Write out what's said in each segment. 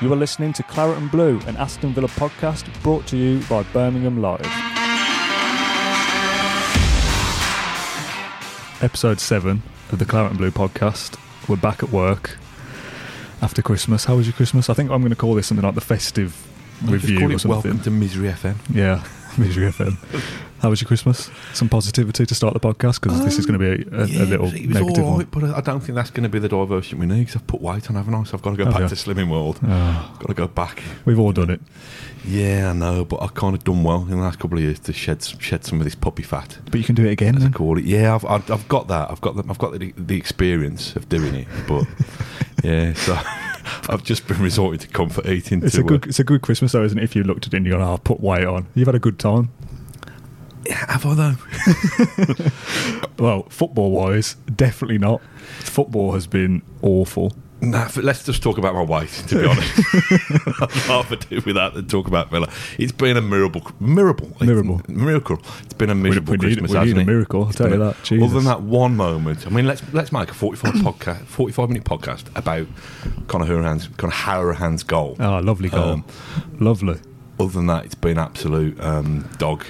You are listening to Claret and Blue, an Aston Villa podcast brought to you by Birmingham Live. Episode 7 of the Claret and Blue podcast. We're back at work after Christmas. How was your Christmas? I think I'm going to call this something like the festive review or something. Welcome to Misery FM. Yeah, Misery FM. How was your Christmas? Some positivity to start the podcast because this is going to be a, a, um, yeah, a little negative all one. but I don't think that's going to be the diversion we need because I've put weight on, haven't I? So I've got to go Have back you? to Slimming World. Ah. Oh, Got to go back. we've all done it. Yeah, I know, but I've kind of done well in the last couple of years to shed shed some of this puppy fat. But you can do it again. As I call it. Yeah, I've, I've, I've got that. I've got the, I've got the, the experience of doing it. But yeah, so I've just been resorted to comfort eating. It's to, a good, it's a good Christmas though, isn't it? If you looked at it and you're, oh, I'll put weight on. You've had a good time. Have I though? Well, football wise, definitely not. Football has been awful. Nah, let's just talk about my wife. To be honest, I'd rather do with that than talk about Villa. It's been a miracle, miracle, It's- Miracle. miracle. It's been a miserable we need- Christmas. we need a it? miracle, I'll tell you that, Jesus. Other than that one moment, I mean, let's let's make a forty-five podcast, forty-five minute podcast about Conor Hourihane's Conor Hourihane's goal. Oh, lovely goal. Um, lovely. Other than that, it's been absolute um, dog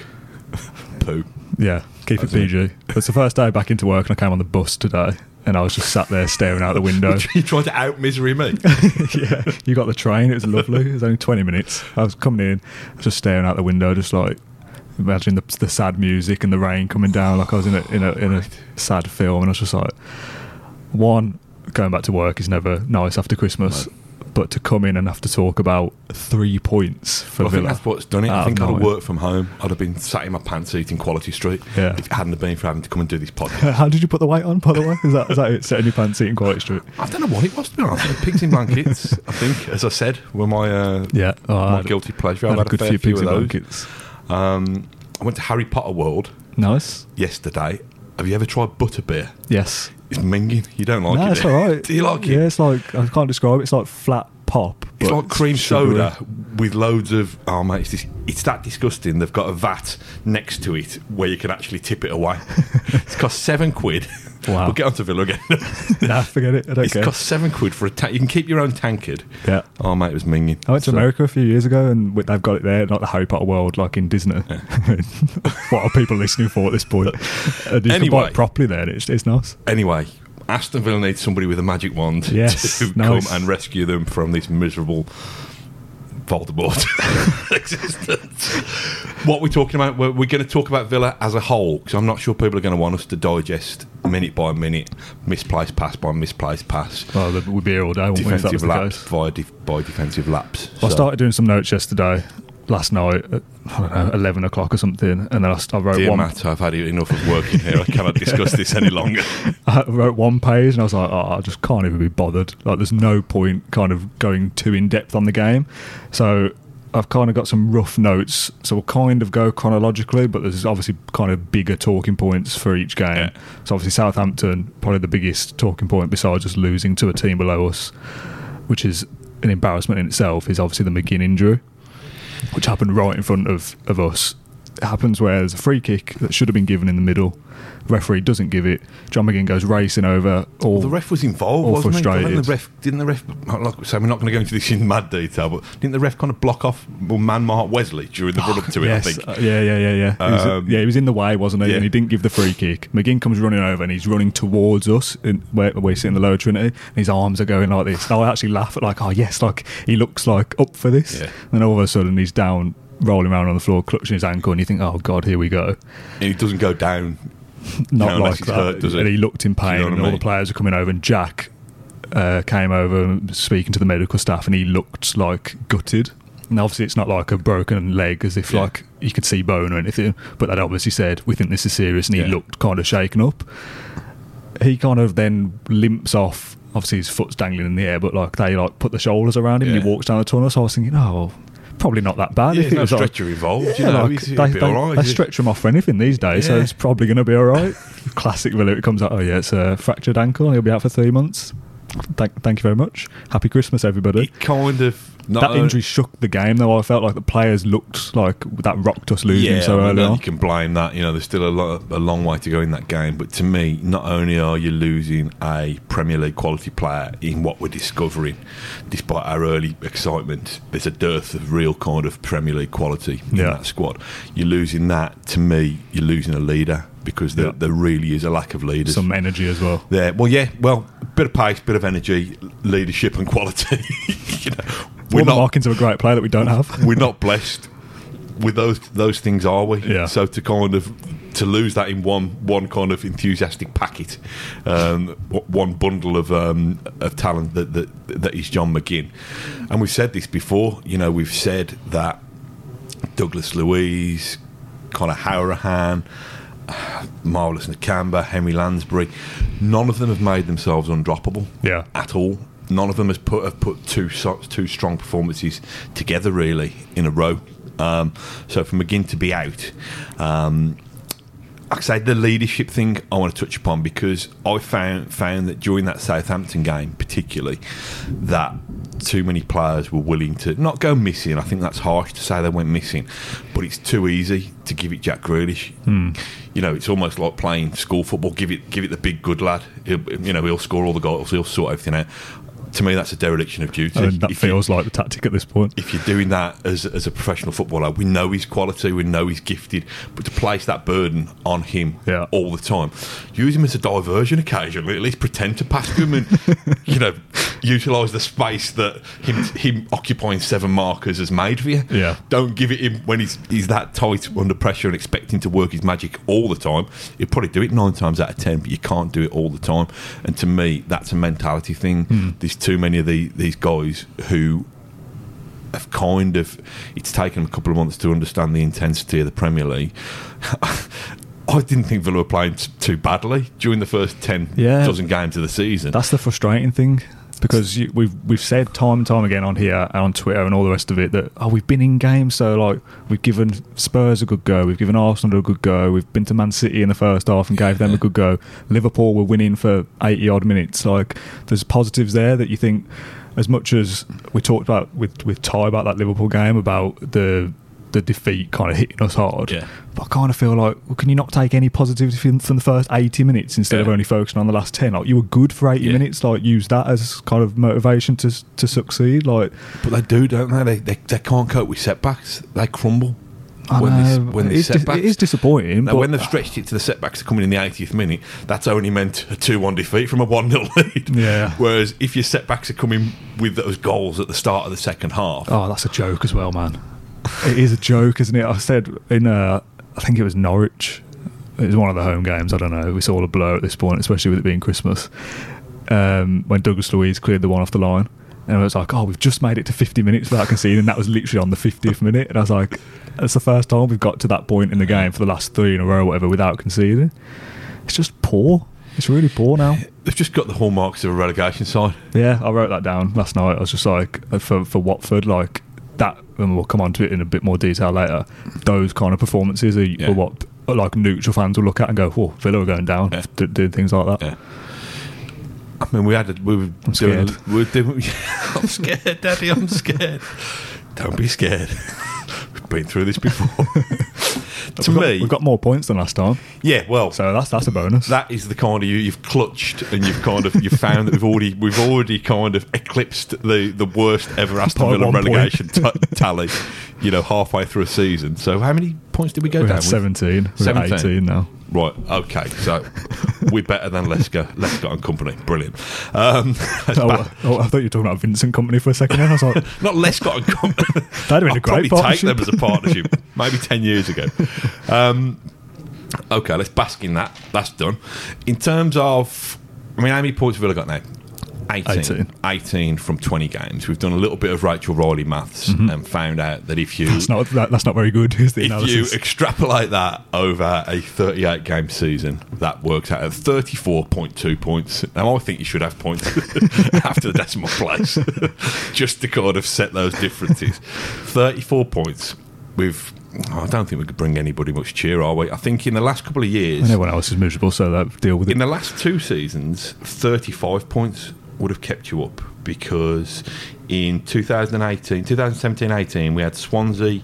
poo. Yeah, keep it PG. It's the first day back into work and I came on the bus today and I was just sat there staring out the window. you tried to out misery me? yeah, you got the train. It was lovely. It was only 20 minutes. I was coming in, just staring out the window, just like imagining the, the sad music and the rain coming down like I was in a, in a, in a sad film. And I was just like, one, going back to work is never nice after Christmas. But to come in and have to talk about three points for Well, I think Villa. that's what's done it. I think I'd have worked from home. I'd have been sat in my pants eating Quality Street Yeah. if it hadn't have been for having to come and do this podcast. How did you put the white on, by the way? Is that, is that it? Setting your pants, eating Quality Street? I don't know what it was to be honest. Pigs in blankets, I think, as I said, were my uh, Yeah. Oh, my had- guilty pleasure. I I've had had a good fair few few pigs in blankets. Um, I went to Harry Potter World Nice. yesterday. Have you ever tried butter beer? Yes. It's minging. You don't like no, it? it's all right. Do you like it? Yeah, it's like I can't describe it. It's like flat pop. It's like cream sugary. soda with loads of. Oh mate, it's, this, it's that disgusting. They've got a vat next to it where you can actually tip it away. it's cost seven quid. Wow. We'll get onto Villa again. nah, forget it. I don't it's care. cost seven quid for a tank. You can keep your own tankard. Yeah. Oh mate, it was minging. I went to So- America a few years ago and they've got it there, not the Harry Potter world like in Disney. what are people listening for at this point? And you can buy Anyway. it properly there. and It's, it's nice. Anyway, Aston Villa needs somebody with a magic wand Yes, to nice. come and rescue them from this miserable Voldemort existence. What we're talking about, we're, we're going to talk about Villa as a whole because I'm not sure people are going to want us to digest minute by minute, misplaced pass by misplaced pass, Well, we'd be here all day, wouldn't we, if that was defensive laps via def- by defensive laps. I So- started doing some notes yesterday, last night at I don't know, 11 o'clock or something, and then I, I wrote Dear one. Matt, I've had enough of working here. I cannot discuss this any longer. I wrote one page and I was like, oh, I just can't even be bothered. Like, there's no point kind of going too in depth on the game. So I've kind of got some rough notes. So we'll kind of go chronologically, but there's obviously kind of bigger talking points for each game. Yeah. So obviously Southampton, probably the biggest talking point besides just losing to a team below us, which is an embarrassment in itself, is obviously the McGinn injury, which happened right in front of, of us. It happens where there's a free kick that should have been given in the middle. Referee doesn't give it. John McGinn goes racing over. All The ref was involved, all wasn't he? Frustrated. the ref didn't the ref. Like, so we're not going to go into this in mad detail, but didn't the ref kind of block off well, man Mark Wesley during the run up to it? yes, I think. uh, yeah, yeah, yeah, yeah. He was, Um, yeah, he was in the way, wasn't he? yeah. And he didn't give the free kick. McGinn comes running over and he's running towards us in, where we sit in the lower Trinity. And his arms are going like this. And I actually laugh at like, oh yes, like he looks like up for this. Yeah. And all of a sudden he's down, rolling around on the floor, clutching his ankle, and you think, oh god, here we go. And he doesn't go down. Not No, unless like that. hurt? And he looked in Do you pain, know and I all the players are coming over, and Jack uh, came over speaking to the medical staff, and he looked like gutted. And obviously, it's not like a broken leg, as if Yeah. like you could see bone or anything. But that obviously said we think this is serious, and he Yeah. looked kind of shaken up. He kind of then limps off obviously his foot's dangling in the air, but like they like put the shoulders around him and he walks down the tunnel. So I was thinking, oh, well, probably not that bad. Yeah, if there's it no was like- involved. you yeah, know, like, they, they, right. they stretch them off for anything these days, so it's probably going to be all right. Classic Villa. It comes out, oh yeah, it's a fractured ankle. and He'll be out for three months. Thank, thank you very much. Happy Christmas, everybody. It kind of not that injury shook the game, though. I felt like the players looked like that rocked us losing yeah, so I mean, early you can blame that. You know, there's still a, lot, a long way to go in that game. But to me, not only are you losing a Premier League quality player in what we're discovering, despite our early excitement, there's a dearth of real kind of Premier League quality in Yeah. that squad. You're losing that. To me, you're losing a leader because there, Yeah. there really is a lack of leaders. Some energy as well. there. Well, yeah, well, bit of pace, bit of energy, leadership, and quality. you know, We're not markings of a great player that we don't have. we're not blessed with those those things, are we? Yeah. So to kind of to lose that in one one kind of enthusiastic packet, um, one bundle of um, of talent that, that that is John McGinn, and we've said this before. You know, we've said that Douglas Luiz, Conor Hourihane. Marvelous Nakamba, Henry Lansbury, none of them have made themselves undroppable Yeah. at all. None of them has put have put two two strong performances together really in a row. Um, so for McGinn to be out, um, like I say, the leadership thing I want to touch upon because I found found that during that Southampton game, particularly, that too many players were willing to not go missing. I think that's harsh to say they went missing, but it's too easy to give it Jack Grealish. Hmm. You know, it's almost like playing school football. Give it, give it the big good lad. He'll, you know, he'll score all the goals. He'll sort everything out. To me, that's a dereliction of duty. I mean, that If you- feels like the tactic at this point. if you're doing that as, as a professional footballer, we know his quality, we know he's gifted, but to place that burden on him Yeah. all the time, use him as a diversion occasionally, at least pretend to pass to him and, you know, utilise the space that him, him occupying seven markers has made for you. Yeah. Don't give it him when he's, he's that tight under pressure and expecting to work his magic all the time. He'll probably do it nine times out of ten, but you can't do it all the time. And to me, that's a mentality thing. Hmm. There's too many of the, these guys who have kind of it's taken a couple of months to understand the intensity of the Premier League. I didn't think Villa were playing t- too badly during the first ten Yeah. dozen games of the season. That's the frustrating thing because you, we've we've said time and time again on here and on Twitter and all the rest of it that oh we've been in games so like we've given Spurs a good go, we've given Arsenal a good go, we've been to Man City in the first half and gave them a good go. Liverpool were winning for eighty odd minutes. Like there's positives there that you think as much as we talked about with with Ty about that Liverpool game about the the defeat kind of hitting us hard. Yeah. But I kind of feel like, well, can you not take any positivity from, from the first 80 minutes instead of only focusing on the last 10? Like, you were good for 80 Yeah. minutes. Like, use that as kind of motivation to to succeed. Like, but they do, don't they? They, they? they can't cope with setbacks. They crumble I when know, there's, when it, there's is dis- setbacks. it is disappointing. Now, but when they've stretched it to the setbacks coming in the 80th minute, that's only meant a 2 1 defeat from a 1 0 lead. Yeah. Whereas if your setbacks are coming with those goals at the start of the second half, Oh, that's a joke as well, man. It is a joke, isn't it? I said in, uh, I think it was Norwich. It was one of the home games. I don't know. It's all a blur at this point, especially with it being Christmas. Um, when Douglas Luiz cleared the one off the line, and I was like, "Oh, we've just made it to 50 minutes without conceding." That was literally on the 50th minute, and I was like, "That's the first time we've got to that point in the game for the last three in a row, or whatever, without conceding." It's just poor. It's really poor now. they've just got the hallmarks of a relegation side. Yeah, I wrote that down last night. I was just like, uh, for for Watford, like that, and we'll come on to it in a bit more detail later. Those kind of performances are, Yeah. are what like neutral fans will look at and go, "Whoa, Villa are going down." Yeah. things like that. Yeah. I mean, we had a, we were I'm doing. scared. Were doing I'm scared, Daddy. I'm scared. Don't be scared. We've been through this before. To we've got, me, we've got more points than last time, yeah. Well, so that's that's a bonus. that is the kind of you you've clutched and you've kind of you've found that we've already we've already kind of eclipsed the the worst ever Aston Villa relegation t- tally. You know, halfway through a season. So how many points did we go we down? 17. We're 17. 18 now. Right. Okay. So we're better than Lescott, Lescott and Company. Brilliant. Um, Oh, oh, I thought you were talking about Vincent Kompany for a second. Then I was like, not Lescott and Company. That'd have been a I'd great probably take them as a partnership. maybe ten years ago. Um, okay, let's bask in that. That's done. In terms of, I mean, how many points have Villa got now? 18, 18. 18 from 20 games. We've done a little bit of Rachel Riley maths mm-hmm. and found out that if you That's not that, that's not very good. Is the if you extrapolate that over a 38 game season, that works out at 34.2 points. Now, I think you should have points after the decimal place just to kind of set those differences. 34 points with. I don't think we could bring anybody much cheer, are we? I think in the last couple of years, everyone else is miserable, so that deal with it. in the last two seasons, 35 points would have kept you up because in 2018, 2017 18, we had Swansea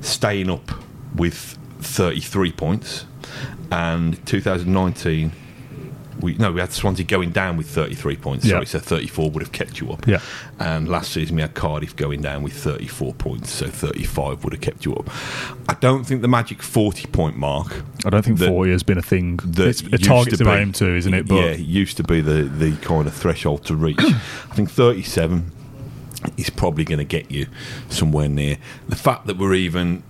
staying up with 33 points, and 2019. We, no, we had Swansea going down with 33 points. Yeah. Sorry, so 34 would have kept you up. Yeah. And last season we had Cardiff going down with 34 points, so 35 would have kept you up. I don't think the magic 40 point mark I don't think that- 40 has been a thing. that It's a target to be- aim to, isn't it? But yeah, it used to be the the kind of threshold to reach. I think 37 is probably going to get you somewhere near. The fact that we're even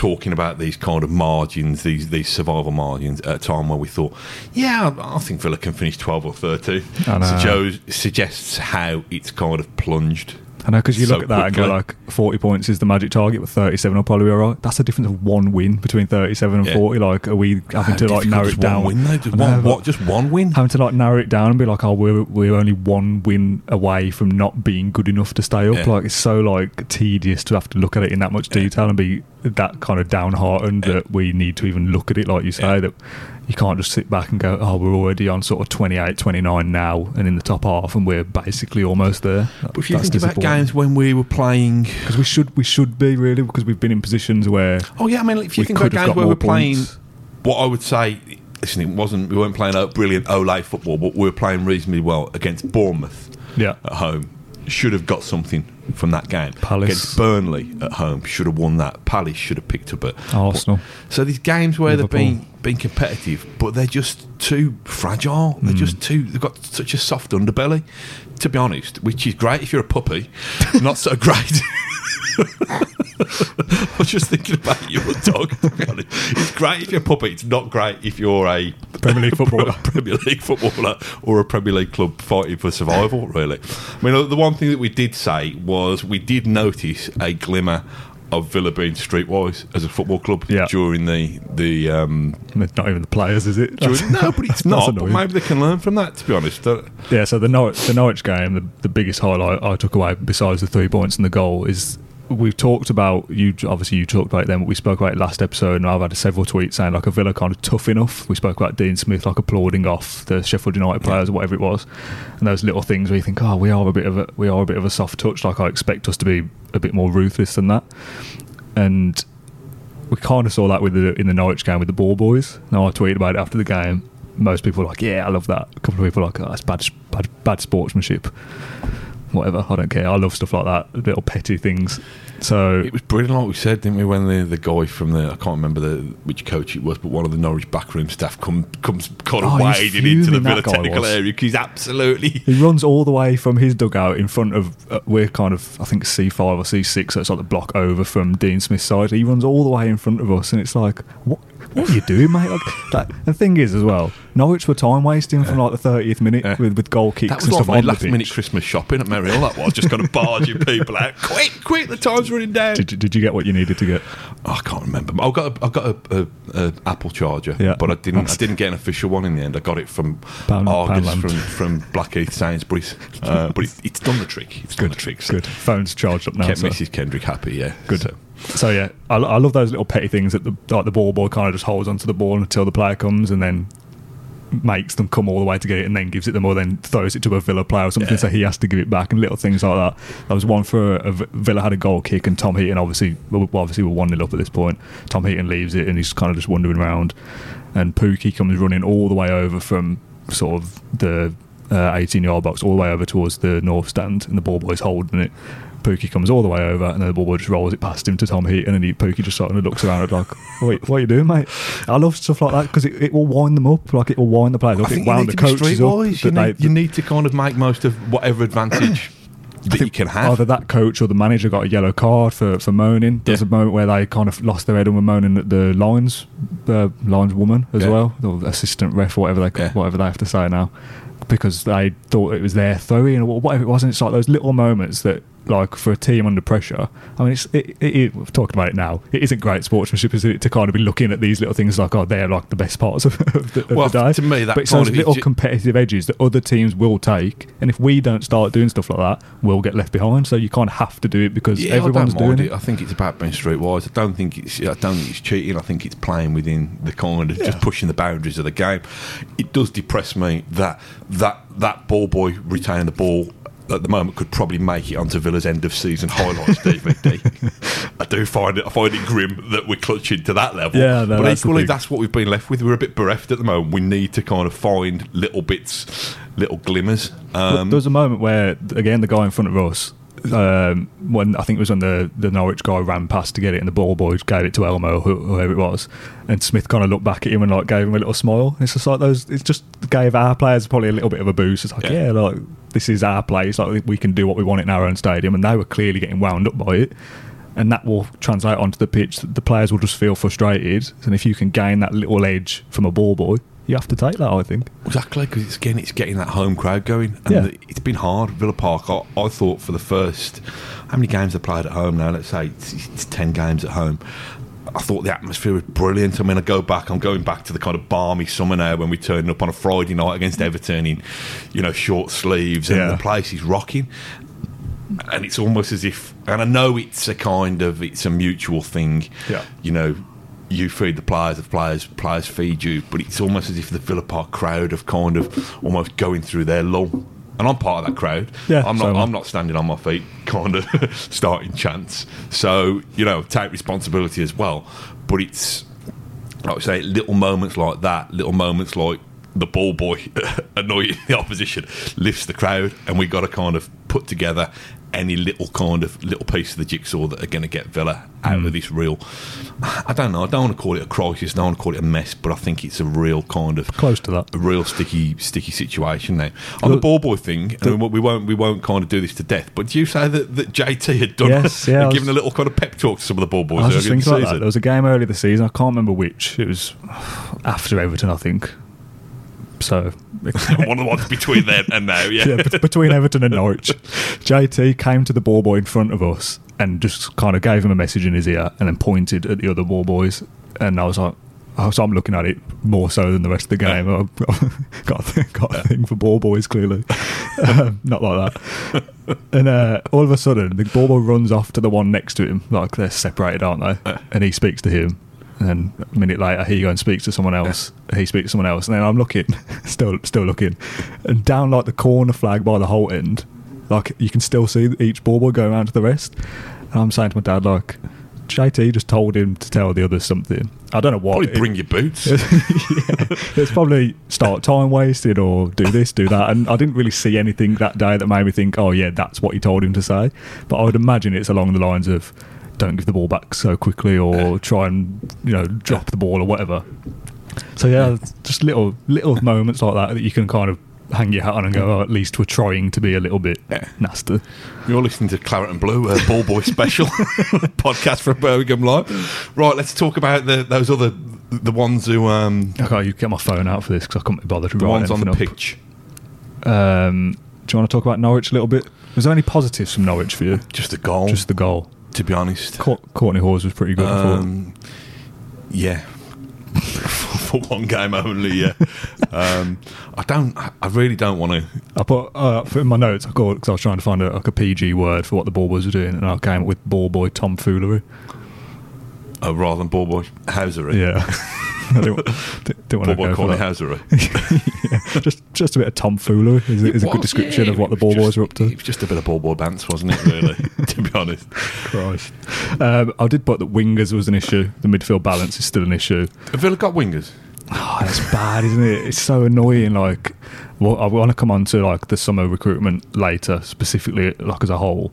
talking about these kind of margins, these these survival margins, at a time where we thought, yeah, I think Villa can finish 12 or 13, so Joe suggests how it's kind of plunged. I know because you so look at that and go like 40 points is the magic target, but 37 will probably be alright. That's a difference of one win between 37 and Yeah. 40. Like, are we having How to like narrow it down? Win, though? Just know, one, what? Just one win? Having to like narrow it down and be like, oh, we're we're only one win away from not being good enough to stay up. Yeah. Like, it's so like tedious to have to look at it in that much detail and be that kind of downhearted Yeah. that we need to even look at it, like you say, Yeah. that you can't just sit back and go, oh, we're already on sort of 28, 29 now and in the top half, and we're basically almost there. But if you think about games when we were playing because we should we should be really because we've been in positions where Oh yeah, I mean, if you We think could about games where we're playing, points. what I would say, listen, it wasn't we weren't playing a brilliant Olay football, but we were playing reasonably well against Bournemouth yeah at home. Should have got something from that game. Palace. against Burnley at home, should have won that. Palace should have picked up it. Arsenal. So these games where Liverpool. they've been been competitive, but they're just too fragile. They're Hmm. just too. They've got such a soft underbelly. To be honest, which is great if you're a puppy, not so great. I was just thinking about your dog. To be honest, it's great if you're a puppy. It's not great if you're a Premier League footballer. Premier League footballer, or a Premier League club fighting for survival. Really, I mean, the one thing that we did say was we did notice a glimmer of Villa being streetwise as a football club Yeah. during the the. Um, not even the players, is it? during, no, but it's not. But maybe they can learn from that. To be honest, Uh, Yeah, so the Norwich, the Norwich game, the, the biggest highlight I took away, besides the three points and the goal, is we've talked about you. Obviously, you talked about it then, but we spoke about it last episode, and I've had several tweets saying like a Villa kind of tough enough. We spoke about Dean Smith like applauding off the Sheffield United players or whatever it was, and those little things where you think, oh, we are a bit of a we are a bit of a soft touch. Like I expect us to be a bit more ruthless than that, and we kind of saw that with the in the Norwich game with the ball boys. Now I tweeted about it after the game. Most people were like, "Yeah, I love that." A couple of people were like, "Oh, that's bad, bad, bad sportsmanship." Whatever, I don't care. I love stuff like that, little petty things. So it was brilliant, like we said, didn't we? When the, the guy from the I can't remember the which coach it was, but one of the Norwich backroom staff come, comes kind of Oh, wading into the Villa technical area because he's absolutely he runs all the way from his dugout in front of uh, we're kind of I think C five or C six, so it's like the block over from Dean Smith's side. He runs all the way in front of us, and it's like, what? What are you doing, mate? Like, the thing is, as well, Norwich were time wasting from like the thirtieth minute Yeah. with, with goal kicks That was and like stuff my on last minute Christmas shopping at Merry Hill. That was just kind of barging people out. Quick, quick! The time's running down. Did, you- did you get what you needed to get? Oh, I can't remember. I got a, I got a, a, a Apple charger, Yeah. but I didn't. I didn't get an official one in the end. I got it from Pound- Argos Poundland. from from Blackheath Sainsbury's. Uh, but it, it's done the trick. It's done the trick. So Good. Phone's charged up now. Kept so- Mrs. Kendrick happy. Yeah, Good. So, So yeah, I, I love those little petty things that the like the ball boy kind of just holds onto the ball until the player comes and then makes them come all the way to get it and then gives it them or then throws it to a Villa player or something Yeah. so he has to give it back and little things like that. That was one for a, V- Villa had a goal kick and Tom Heaton obviously well obviously we're one 0 up at this point. Tom Heaton leaves it and he's kind of just wandering around and Pukki comes running all the way over from sort of the uh, 18 yard box all the way over towards the north stand and the ball boy's holding it. Pukki comes all the way over and then the ball just rolls it past him to Tom Heaton and then he, Pukki just sort of looks around and like, wait, what are you doing, mate? I love stuff like that because it, it will wind them up, like it will wind the players I up. think It you wound need the coaches up. You need, they- you need to kind of make most of whatever advantage that you can have. Either that coach or the manager got a yellow card for, for moaning. There's Yeah. a moment where they kind of lost their head and were moaning at the lines, uh, lines woman as Yeah. well, the assistant ref or whatever they Yeah. whatever they have to say now. because they thought it was their throwing or whatever it was. And it's like those little moments that, like, for a team under pressure, I mean, it's, it, it, it, we've talked about it now. It isn't great sportsmanship, is it, to kind of be looking at these little things like, oh, they're like the best parts of, of, the, of Well, the day. to me, that but it's those little it- competitive edges that other teams will take. And if we don't start doing stuff like that, we'll get left behind. So you kind of have to do it because Yeah, everyone's I don't mind doing it. it. I think it's about being streetwise. I don't think it's. I don't think it's cheating. I think it's playing within the kind of Yeah. just pushing the boundaries of the game. It does depress me that that that ball boy retaining the ball at the moment could probably make it onto Villa's end of season highlights DVD. I do find it. I find it grim that we're clutching to that level. Yeah, no, but that's equally, that's what we've been left with. We're a bit bereft at the moment. We need to kind of find little bits, little glimmers. Um, there was a moment where, again, the guy in front of us, um, when I think it was when the, the Norwich guy ran past to get it, and the ball boy gave it to Elmo, who- whoever it was, and Smith kind of looked back at him and like gave him a little smile. It's just like those. It's just gave our players probably a little bit of a boost. It's like, Yeah. yeah, like this is our place. Like we can do what we want in our own stadium, and they were clearly getting wound up by it. And that will translate onto the pitch. The players will just feel frustrated, and if you can gain that little edge from a ball boy, you have to take that. I think. Exactly, because it's again, it's getting that home crowd going, and Yeah. the, it's been hard. Villa Park, I, I thought for the first, how many games they played at home now? Let's say it's, it's ten games at home. I thought the atmosphere was brilliant. I mean, I go back. I'm going back to the kind of balmy summer now when we turned up on a Friday night against Everton in, you know, short sleeves, and Yeah. the place is rocking. And it's almost as if, and I know it's a kind of, it's a mutual thing. Yeah. You know, you feed the players, the players players feed you. But it's almost as if the Villa Park crowd have kind of almost going through their lull. And I'm part of that crowd. Yeah, I'm not. I. I'm not standing on my feet, kind of starting chants. So you know, take responsibility as well. But it's like I say, little moments like that, little moments like the ball boy annoying the opposition lifts the crowd, and we got to kind of put together any little kind of little piece of the jigsaw that are going to get Villa out Hmm. of this real. I don't know. I don't want to call it a crisis. I don't want to call it a mess, but I think it's a real kind of Close to that. a real sticky, sticky situation now. On the Look, ball boy thing, I mean, we won't, we won't kind of do this to death. But do you say that, that JT had done, Yes, yeah, given a little kind of pep talk to some of the ball boys I was just thinking the about that. There was a game earlier this season. I can't remember which. It was after Everton, I think. So One of the ones between then and now, yeah. yeah, bet- between Everton and Norwich, JT came to the ball boy in front of us and just kind of gave him a message in his ear and then pointed at the other ball boys. And I was like, oh, so I'm looking at it more so than the rest of the game. I've got, a thing, got a thing for ball boys, clearly. um, not like that. And uh, all of a sudden, the ball boy runs off to the one next to him. Like they're separated, aren't they? And he speaks to him. And then a minute later, he goes and speaks to someone else. He speaks to someone else, and then I'm looking, still, still looking, and down like the corner flag by the whole end, like you can still see each ball boy going around to the rest. And I'm saying to my dad, like, JT just told him to tell the others something. I don't know what. Probably It- bring your boots. yeah, it's probably start time wasted or do this, do that. And I didn't really see anything that day that made me think, oh yeah, that's what he told him to say. But I would imagine it's along the lines of, don't give the ball back so quickly, or try and you know drop the ball or whatever. So yeah, just little little moments like that that you can kind of hang your hat on and go, oh, at least we're trying to be a little bit Yeah. nasty. You're listening to Claret and Blue, a ball boy special podcast from Birmingham Live. Right, let's talk about the, those other, the ones who, um, Okay, you get my phone out for this because I couldn't be bothered to the write ones on the up. pitch. Um, do you want to talk about Norwich a little bit? Was there any positives from Norwich for you? Just a goal, Just the goal. To be honest. Cour- Kortney Hause was pretty good. Um, yeah. For one game only, yeah. um, I don't. I really don't want to. I put uh, in my notes. I called because I was trying to find a, like a PG word for what the ball boys were doing, and I came up with ball boy tomfoolery. Uh, rather than ball boy housery. Yeah, I didn't, didn't want Ball to boy go for Corny housery. just just a bit of tomfoolery is, is a good description yeah, of what the it ball was boys just- were up to. It was just a bit of ball boy bants, wasn't it? Really, to be honest. Christ. Um, I did put that wingers was an issue. The midfield balance is still an issue. Have Villa got wingers? Oh, that's bad, isn't it? It's so annoying. Like, well, I want to come on to like the summer recruitment later, specifically like as a whole.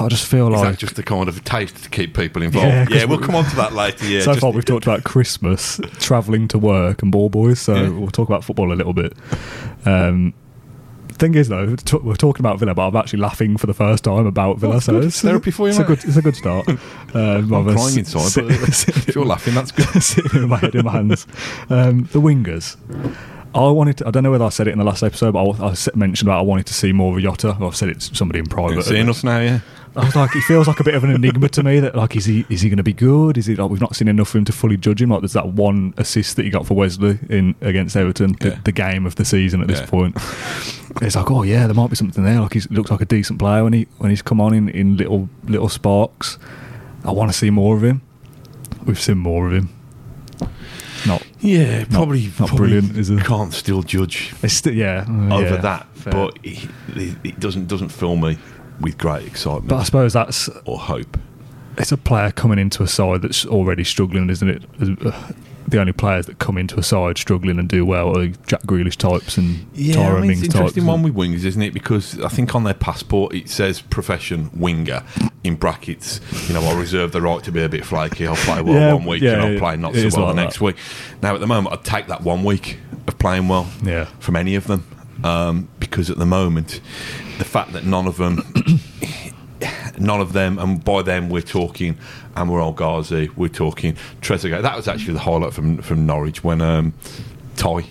I just feel Is like that just a kind of taste to keep people involved? Yeah, Yeah, 'cause we'll we- come on to that later. Yeah, so just- far we've talked about Christmas, travelling to work, and ball boys. So Yeah. we'll talk about football a little bit. Um, thing is, though, t- we're talking about Villa, but I'm actually laughing for the first time about Villa. that's so good. it's, Therapy for you, it's a mate. good, it's a good start. Um, I'm rather crying s- inside, sit- but if you're laughing, that's good. sitting with my head in my hands. Um, the wingers. I wanted to, I don't know whether I said it in the last episode, but I, I s- mentioned about I wanted to see more of Jota. I've said it to somebody in private. Seeing us now, yeah. I was like, he feels like a bit of an enigma to me. That like, is he is he going to be good? Is he like we've not seen enough of him to fully judge him? Like, there's that one assist that he got for Wesley in against Everton, the, Yeah. the game of the season at this Yeah. point. It's like, oh yeah, there might be something there. Like he looks like a decent player when he when he's come on in, in little little sparks. I want to see more of him. We've seen more of him. Not Yeah, probably not probably brilliant, is it? Can't still judge it's still yeah over yeah, that, fair. but it, it, it doesn't doesn't fill me with great excitement but I suppose that's or hope. it's a player coming into a side that's already struggling, isn't it? Uh, The only players that come into a side struggling and do well are Jack Grealish types and Yeah, I mean, Mings an types. interesting one with wingers, isn't it? Because I think on their passport it says profession winger in brackets. You know, I reserve the right to be a bit flaky. I'll play well Yeah, one week yeah, and I'll play not so well like the next that. week. Now, at the moment, I'd take that one week of playing well Yeah. from any of them um, because at the moment, the fact that none of them. None of them, and by them we're talking Anwar El Ghazi, we're talking Trezeguet. That was actually the highlight from from Norwich when um, Ty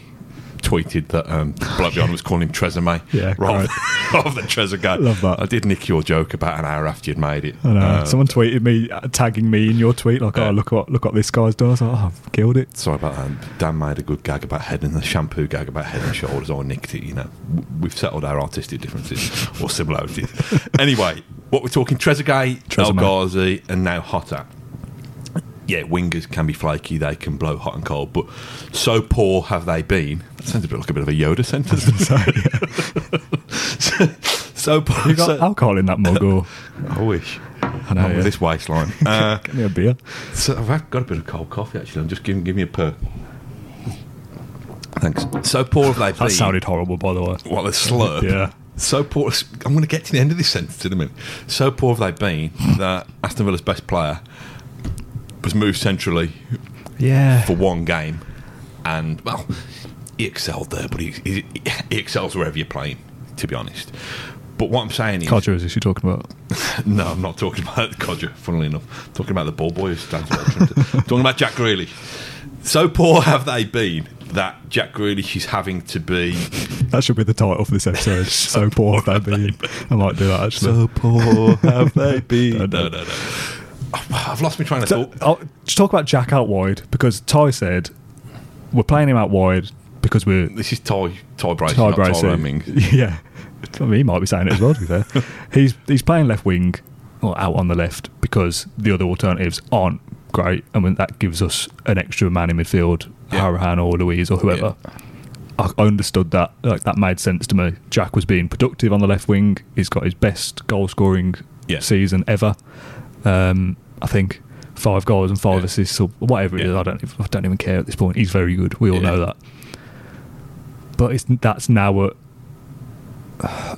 tweeted that um, bloke behind was calling him Trezame Yeah, rather, rather than Trezeguet. Love that. I did nick your joke about an hour after you'd made it. I know. Uh, Someone tweeted me, uh, tagging me in your tweet, like, Yeah. "Oh, look what look what this guy's done." I was like, "Oh, I've killed it." Sorry about that. Dan made a good gag about head and the shampoo gag about head and shoulders. I nicked it. You know, we've settled our artistic differences or similarities. anyway, what we're talking Trezeguet, El Trezeguet. Ghazi, and now Jota. Yeah, wingers can be flaky. They can blow hot and cold, but so poor have they been. That sounds a bit like a bit of a Yoda sentence. so poor. You got so- alcohol in that mug, or I wish. I know, Not with yeah. this waistline. Uh, get me a beer. so I've got a bit of cold coffee actually. I'm just giving give me a perk. Thanks. So poor have they been? That sounded horrible, by the way. What a slurp. Yeah. So poor. I'm going to get to the end of this sentence in a minute. So poor have they been that Aston Villa's best player was moved centrally Yeah. for one game, and well, he excelled there, but he, he, he excels wherever you're playing. To be honest. But what I'm saying is, Codger is this you're talking about? no, I'm not talking about Codger, funnily enough. I'm talking about the ball boy who stands watching. I'm talking about Jack Grealish. So poor have they been that Jack Grealish is having to be That should be the title for this episode. so poor have they been. I might do that actually. So poor have they been. No, no. no, no. I've lost my train of So. I'll just talk about Jack out wide because Ty said we're playing him out wide because we're This is Ty Ty Bracey, Ty Bracey. Yeah, I mean, he might be saying it as well. To be fair, he's he's playing left wing or out on the left because the other alternatives aren't great, and when that gives us an extra man in midfield, Yeah. Hourihane or Luiz or whoever. I I understood that. Like that made sense to me. Jack was being productive on the left wing. He's got his best goal scoring Yeah. season ever. Um, I think five goals and five Yeah. assists or whatever it is. Yeah. I don't. I don't even care at this point. He's very good. We all Yeah. know that. But it's that's now a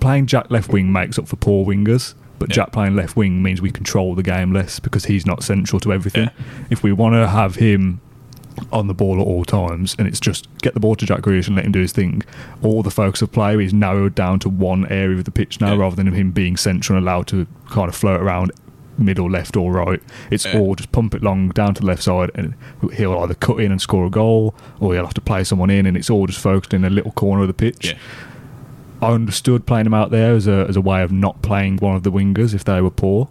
playing Jack left wing makes up for poor wingers. But. Jack playing left wing means we control the game less because he's not central to everything. If we want to have him on the ball at all times, and it's just get the ball to Jack Grealish and let him do his thing. All the focus of play is narrowed down to one area of the pitch now, Yeah. rather than him being central and allowed to kind of float around middle, left, or right. It's Yeah. all just pump it long down to the left side, and he'll either cut in and score a goal, or he'll have to play someone in, and it's all just focused in a little corner of the pitch. Yeah. I understood playing him out there as a as a way of not playing one of the wingers if they were poor.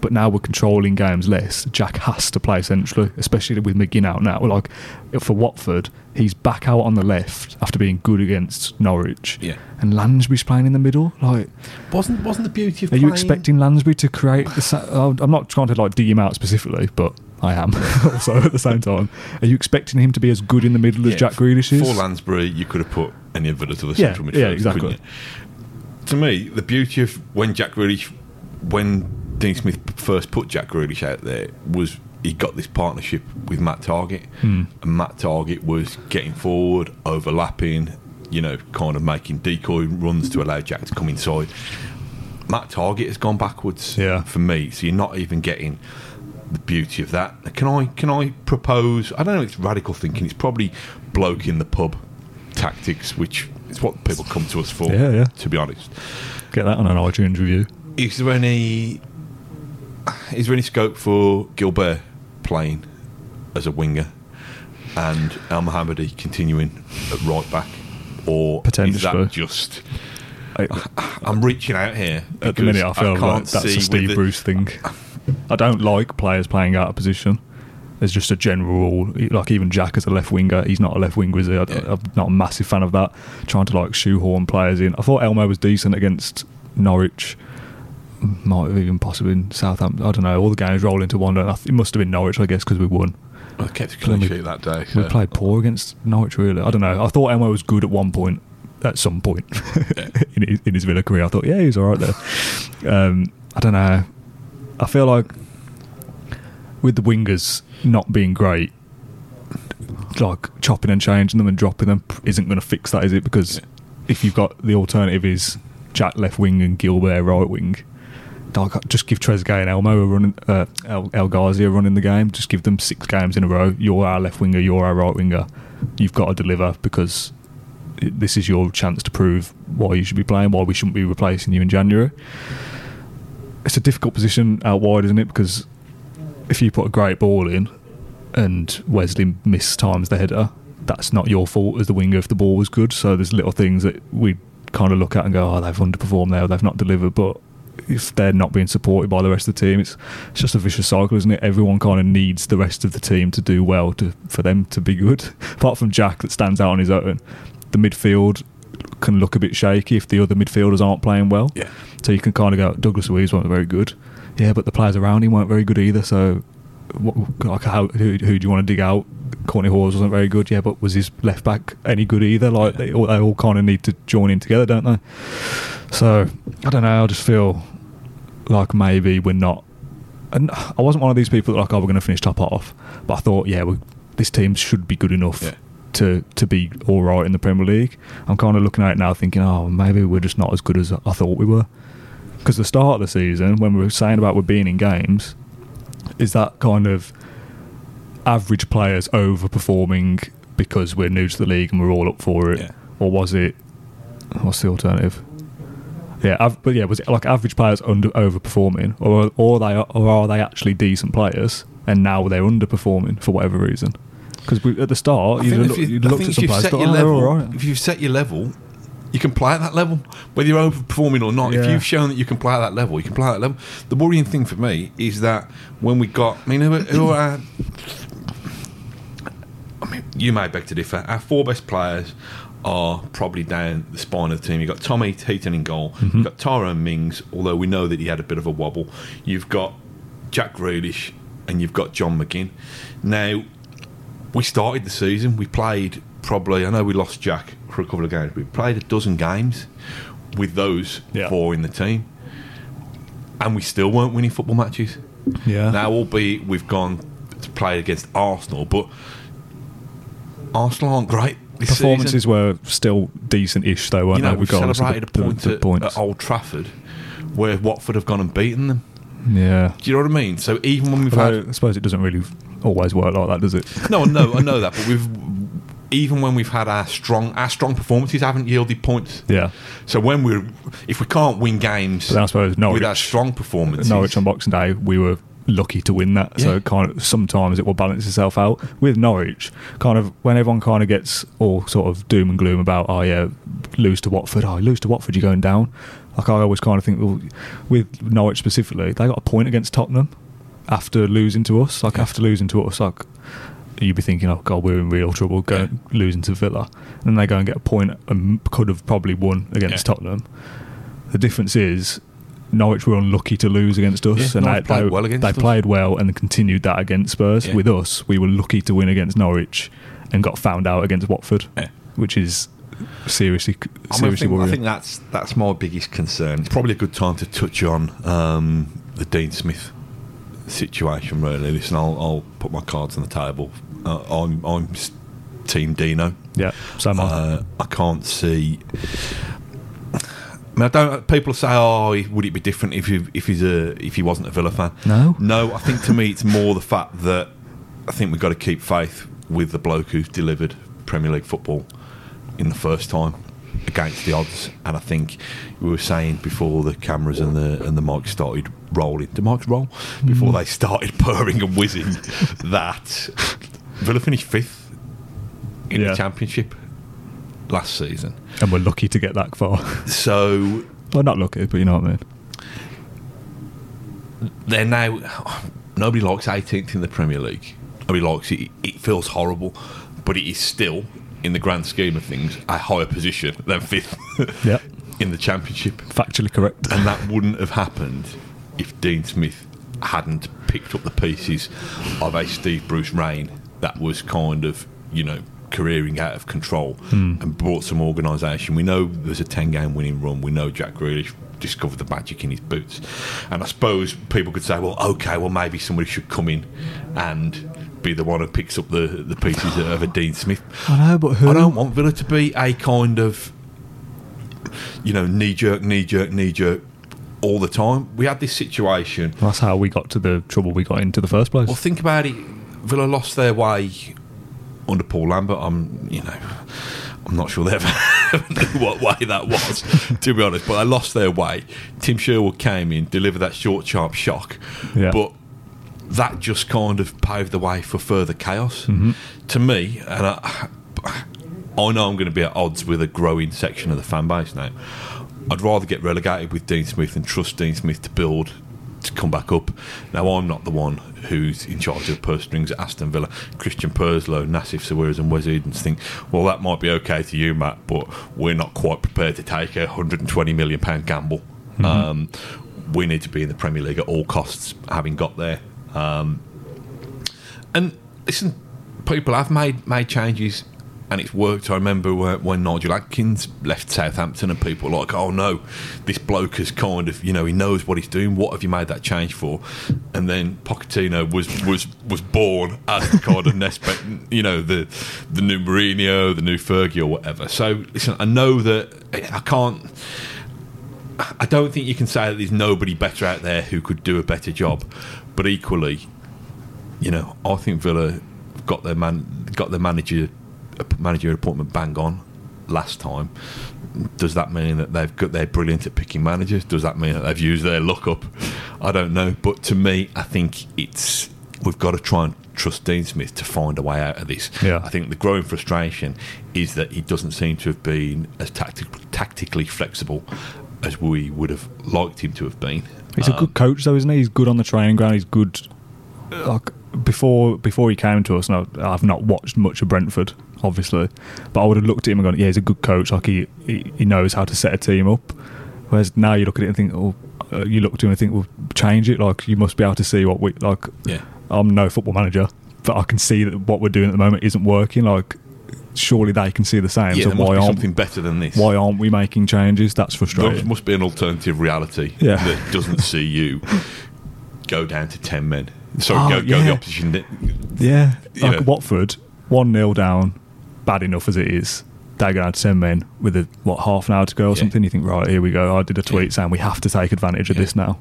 But now we're controlling games less. Jack has to play centrally, especially with McGinn out now. Like for Watford, he's back out on the left after being good against Norwich. Yeah. And Lansbury's playing in the middle. Like, Wasn't wasn't the beauty of are you expecting Lansbury to create the? Sa- I'm not trying to like dig him out specifically, but I am also at the same time. Are you expecting him to be as good in the middle as Jack Grealish is? For Lansbury, you could have put any of the other Yeah, central yeah, midfielders, exactly. couldn't you? To me, the beauty of when Jack Grealish, when Dean Smith first put Jack Grealish out there, was he got this partnership with Matt Targett, Hmm. and Matt Targett was getting forward, overlapping, you know, kind of making decoy runs to allow Jack to come inside. Matt Targett has gone backwards Yeah. for me, so you're not even getting the beauty of that. Can I can I propose? I don't know. It's radical thinking. It's probably bloke in the pub tactics, which is what people come to us for. Yeah, yeah. To be honest, Get that on an iTunes review. is there any is there any scope for Gilbert playing as a winger? and Elmohamady continuing at right back, or is that just? I- I'm reaching out here at the minute, I feel like that's a Steve Bruce thing. I don't like players playing out of position. There's just a general rule. Like even Jack as a left winger, he's not a left winger, is he? I. I'm not a massive fan of that. Trying to like shoehorn players in. I thought Elmo was decent against Norwich. Might have even possibly in Southampton. I don't know. All the games roll into one. It must have been Norwich, I guess, because we won. I kept a clean We- sheet that day. We played poor against Norwich, really. I don't know. I thought Elmo was good at one point, at some point in, his, in his Villa career. I thought, yeah, he's all right there. Um, I don't know. I feel like with the wingers not being great, like chopping and changing them and dropping them isn't going to fix that, is it? Because if you've got the alternative is Jack left wing and Gilbert right wing, like, just give Trezeguet and Elmo a running, uh, El, El Ghazi a run in the game. Just give them six games in a row. You're our left winger. You're our right winger. You've got to deliver because this is your chance to prove why you should be playing, why we shouldn't be replacing you in January. It's a difficult position out wide, isn't it? Because if you put a great ball in and Wesley miss times the header, that's not your fault as the winger if the ball was good. So there's little things that we kind of look at and go, oh, they've underperformed there, they've not delivered. But if they're not being supported by the rest of the team, it's, it's just a vicious cycle, isn't it? Everyone kind of needs the rest of the team to do well to for them to be good. Apart from Jack, that stands out on his own, the midfield can look a bit shaky if the other midfielders aren't playing well. Yeah. So you can kind of go, Douglas Luiz weren't very good. Yeah, but the players around him weren't very good either. So, like, how, who, who do you want to dig out? Kortney Hause wasn't very good. Yeah, but was his left back any good either? Like they all, they all kind of need to join in together, don't they? So I don't know. I just feel like maybe we're not. And I wasn't one of these people that like, oh, we're going to finish top half. But I thought, yeah, this team should be good enough Yeah. to to be all right in the Premier League. I'm kind of looking at it now, thinking, oh, maybe we're just not as good as I thought we were. Because the start of the season, when we were saying about we're being in games, is that kind of average players overperforming because we're new to the league and we're all up for it, Yeah. or was it? What's the alternative? Yeah, av- but yeah, was it like average players under overperforming, or or they or are they actually decent players and now they're underperforming for whatever reason? Because at the start, I you look, you, you looked at some players, thought, oh, they're level, all right. if you've set your level, you can play at that level, whether you're overperforming or not. If you've shown that you can play at that level, you can play at that level. The worrying thing for me is that when we got, I mean, who, who are I mean, you may beg to differ. Our four best players are probably down the spine of the team. You've got Tommy Heaton in goal. Mm-hmm. You've got Tyrone Mings, although we know that he had a bit of a wobble. You've got Jack Grealish and you've got John McGinn. Now, we started the season. We played probably. I know we lost Jack for a couple of games. We played a dozen games with those Yeah. four in the team, and we still weren't winning football matches. Yeah. Now, albeit we've gone to play against Arsenal, but Arsenal aren't great. Performances season. were still decent-ish, though, weren't You know, they? of celebrated the- a the- point the at, at Old Trafford, where Watford have gone and beaten them. yeah. Do you know what I mean? So even when we've Although, had I suppose it doesn't really always work like that, does it? No, I know, I know that, but we've even when we've had our strong our strong performances haven't yielded points. Yeah. So when we're if we can't win games But I suppose Norwich, with our strong performances, Norwich on Boxing Day, we were lucky to win that. So Yeah. it kind of sometimes it will balance itself out. With Norwich, kind of when everyone kind of gets all sort of doom and gloom about, oh yeah, lose to Watford, oh lose to Watford, you're going down. Like I always kind of think, well, with Norwich specifically, they got a point against Tottenham after losing to us. Like Yeah. after losing to us, like you'd be thinking, oh god, we're in real trouble going losing to Villa, and then they go and get a point and could have probably won against Yeah. Tottenham. The difference is Norwich were unlucky to lose against us, Yeah, and Norwich they, played they, well against they played well and continued that against Spurs. Yeah. With us, we were lucky to win against Norwich and got found out against Watford, Yeah. which is seriously I, mean, I, seriously think, I think that's that's my biggest concern. it's probably a good time to touch on um, the Dean Smith situation. Really, listen, I'll, I'll put my cards on the table. Uh, I'm I'm Team Dino. yeah, so am I. Uh, I can't see. I, mean, I don't. People say, "Oh, would it be different if he, if he's a if he wasn't a Villa fan?" No. no. I think to me, it's more the fact that I think we've got to keep faith with the bloke who's delivered Premier League football in the first time against the odds. And I think we were saying before the cameras and the and the mics started rolling, the mics roll before they started purring and whizzing that Villa finished fifth in Yeah. the Championship last season. And we're lucky to get that far. So well, not lucky, but you know what I mean. they're now. Nobody likes 18th in the Premier League. Nobody likes it. It feels horrible, but it is still, in the grand scheme of things, a higher position than fifth Yeah, in the Championship. factually correct. And that wouldn't have happened if Dean Smith hadn't picked up the pieces of a Steve Bruce reign that was kind of, you know, careering out of control hmm. and brought some organisation. We know there's a 10 game winning run. We know Jack Grealish discovered the magic in his boots. And I suppose people could say, well, okay, well, maybe somebody should come in and be the one who picks up the, the pieces of a Dean Smith. I know, but who? I don't want Villa to be a kind of, you know, knee jerk, knee jerk, knee jerk all the time. We had this situation. That's how we got to the trouble we got into the first place. Well, think about it. Villa lost their way under Paul Lambert. I'm, you know, I'm not sure they ever knew what way that was, to be honest. But they lost their way. Tim Sherwood came in, delivered that short, sharp shock. Yeah. But that just kind of paved the way for further chaos. Mm-hmm. To me, and I, I know I'm going to be at odds with a growing section of the fan base now. I'd rather get relegated with Dean Smith and trust Dean Smith to build to come back up. Now I'm not the one who's in charge of purse strings at Aston Villa. Christian Purslow, Nassef Sawiris and Wes Edens think, well, that might be okay to you, Matt, but we're not quite prepared to take a 120 million pound gamble. Um, we need to be in the Premier League at all costs, having got there. Um, and listen, people have made made changes, and it's worked. I remember when, Nigel Adkins left Southampton, and people were like, "Oh no, this bloke has kind of, you know, he knows what he's doing. What have you made that change for?" And then Pochettino was was was born as the kind of next, you know, the the new Mourinho, the new Fergie, or whatever. So listen, I know that eh, I can't. I don't think you can say that there's nobody better out there who could do a better job, but equally, you know, I think Villa got their man got their manager manager appointment bang on last time. Does that mean that they've got they're brilliant at picking managers? Does that mean that they've used their luck up? I don't know, but to me, I think it's we've got to try and trust Dean Smith to find a way out of this. Yeah. I think the growing frustration is that he doesn't seem to have been as tactic, tactically flexible as we would have liked him to have been. He's a Um, good coach, though, isn't he? He's good on the training ground. He's good. Like before, before he came to us, now I've not watched much of Brentford, obviously, but I would have looked at him and gone, "Yeah, he's a good coach. Like he, he, he knows how to set a team up." Whereas now you look at it and think, "Oh," uh, you look to him and think, "Well, change it." Like you must be able to see what we like. Yeah. I'm no football manager, but I can see that what we're doing at the moment isn't working. Like, surely they can see the same. Yeah, so why aren't something better than this. why aren't we making changes? That's frustrating. There must be an alternative reality Yeah. that doesn't see you go down to 10 men. Sorry, Oh, go, go the yeah. opposition. Yeah, like know. Watford, one 0 down, bad enough as it is. They go down to ten men with a what half an hour to go or Yeah. something. You think, right, here we go. I did a tweet Yeah. saying we have to take advantage of this now.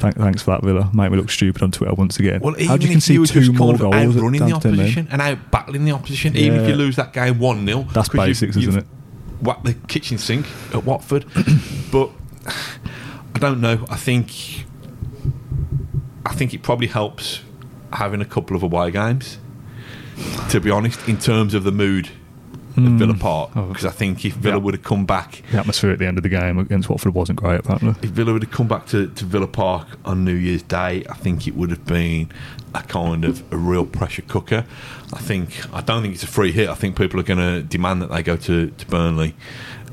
Thank, thanks for that, Villa. Make me look stupid on Twitter once again. Well, even How do you if concede you were two just more kind of goals at outrunning the to 10 men? opposition and out battling the opposition, even if you lose that game 1 0. That's basics, isn't it? Whack the kitchen sink at Watford. but I don't know. I think I think it probably helps having a couple of away games, to be honest, in terms of the mood at Villa Park. Oh. Because I think if Villa Yeah. would have come back The atmosphere at the end of the game against Watford wasn't great, apparently. if Villa would have come back to, to Villa Park on New Year's Day, I think it would have been a kind of a real pressure cooker. I think I don't think it's a free hit. I think people are going to demand that they go to, to Burnley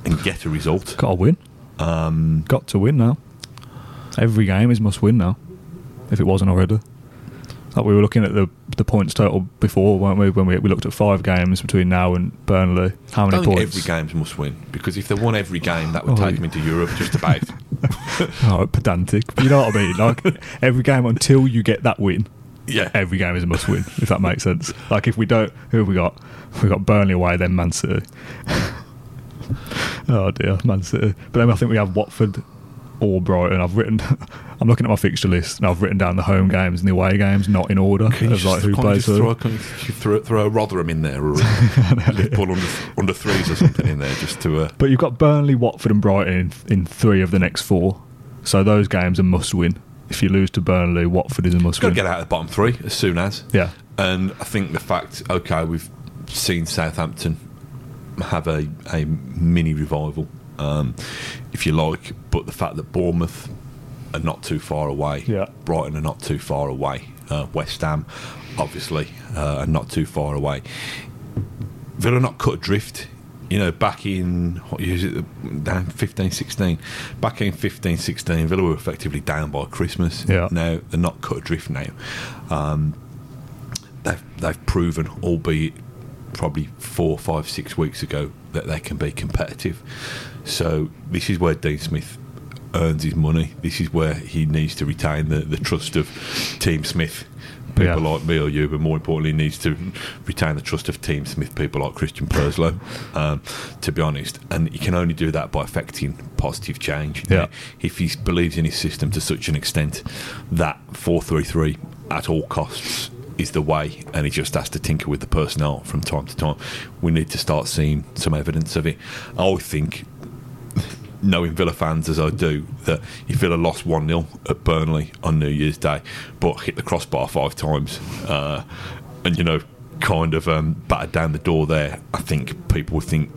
and get a result. Got to win. Um, Got to win now. Every game is must win now. If it wasn't already. Like we were looking at the the points total before, weren't we? When we, we looked at five games between now and Burnley. How many points? every game's must win because if they won every game, that would Oh, take them into Europe just about. Oh, pedantic. You know what I mean? Like every game until you get that win, yeah, every game is a must win. If that makes sense. Like if we don't, who have we got? We got Burnley away, then Man City. oh dear, Man City. But then I think we have Watford or Brighton. I've written. I'm looking at my fixture list and I've written down the home games and the away games, not in order Can you of like just, who plays who. throw, can you throw, throw a Rotherham in there or Liverpool under, under threes or something in there just to. Uh, But you've got Burnley, Watford, and Brighton in, in three of the next four. So those games are must win. If you lose to Burnley, Watford is a must got to win. get out of the bottom three as soon as. Yeah. And I think the fact, okay, we've seen Southampton have a, a mini revival, um, if you like. But the fact that Bournemouth are not too far away, Yeah. Brighton are not too far away, uh, West Ham, obviously, uh, are not too far away. Villa not cut adrift. You know, back in what year is it? Down 15, 16. Back in 15, 16, Villa were effectively down by Christmas. Yeah. Now they're not cut adrift now. Um, they've they've proven, albeit probably four, five, six weeks ago, that they can be competitive. So this is where Dean Smith earns his money. This is where he needs to retain the, the trust of Team Smith. People Yeah. like me or you, but more importantly, needs to retain the trust of Team Smith people like Christian Purslow, um, to be honest. And he can only do that by affecting positive change. Yeah. If he believes in his system to such an extent that 433 at all costs is the way, and he just has to tinker with the personnel from time to time, we need to start seeing some evidence of it. I think knowing Villa fans as I do, that if Villa lost 1 0 at Burnley on New Year's Day, but hit the crossbar five times, uh, and, you know, kind of um, battered down the door there, I think people would think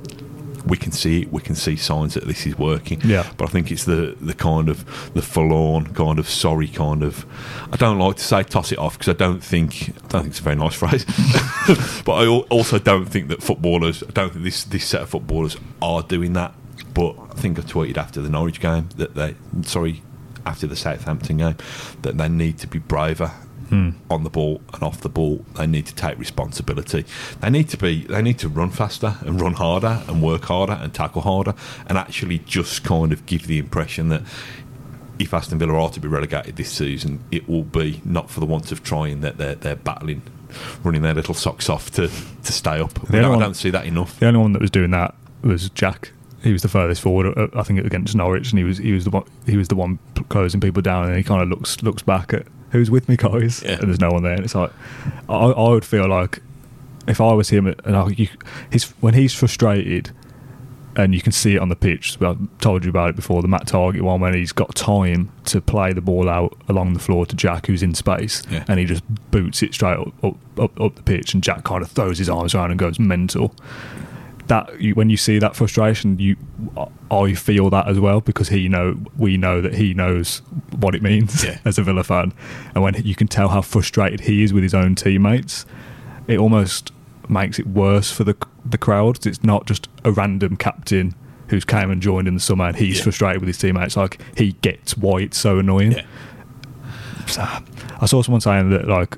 we can see it, we can see signs that this is working. Yeah. But I think it's the, the kind of the forlorn, kind of sorry kind of. I don't like to say toss it off because I don't think I don't think it's a very nice phrase. but I also don't think that footballers. I don't think this this set of footballers are doing that. But I think I tweeted after the Norwich game that they sorry after the Southampton game that they need to be braver hmm. on the ball and off the ball. They need to take responsibility. They need to be. They need to run faster and run harder and work harder and tackle harder and actually just kind of give the impression that if Aston Villa are to be relegated this season, it will be not for the want of trying that they're they're battling, running their little socks off to to stay up. The I only don't, I don't see that enough. The only one that was doing that was Jack. He was the furthest forward, uh, I think, against Norwich, and he was he was the one he was the one closing people down, and he kind of looks looks back at who's with me, guys, Yeah. and there's no one there. And it's like I, I would feel like if I was him, and I, you, his when he's frustrated, and you can see it on the pitch. I told you about it before. The Matt Targett one when he's got time to play the ball out along the floor to Jack, who's in space, Yeah. and he just boots it straight up, up, up, up the pitch, and Jack kind of throws his arms around and goes mental. That you, when you see that frustration, you uh, I feel that as well because he know we know that he knows what it means Yeah. as a Villa fan, and when you can tell how frustrated he is with his own teammates, it almost makes it worse for the the crowd. It's not just a random captain who's came and joined in the summer and he's Yeah. frustrated with his teammates. Like he gets why it's so annoying. Yeah. So, I saw someone saying that like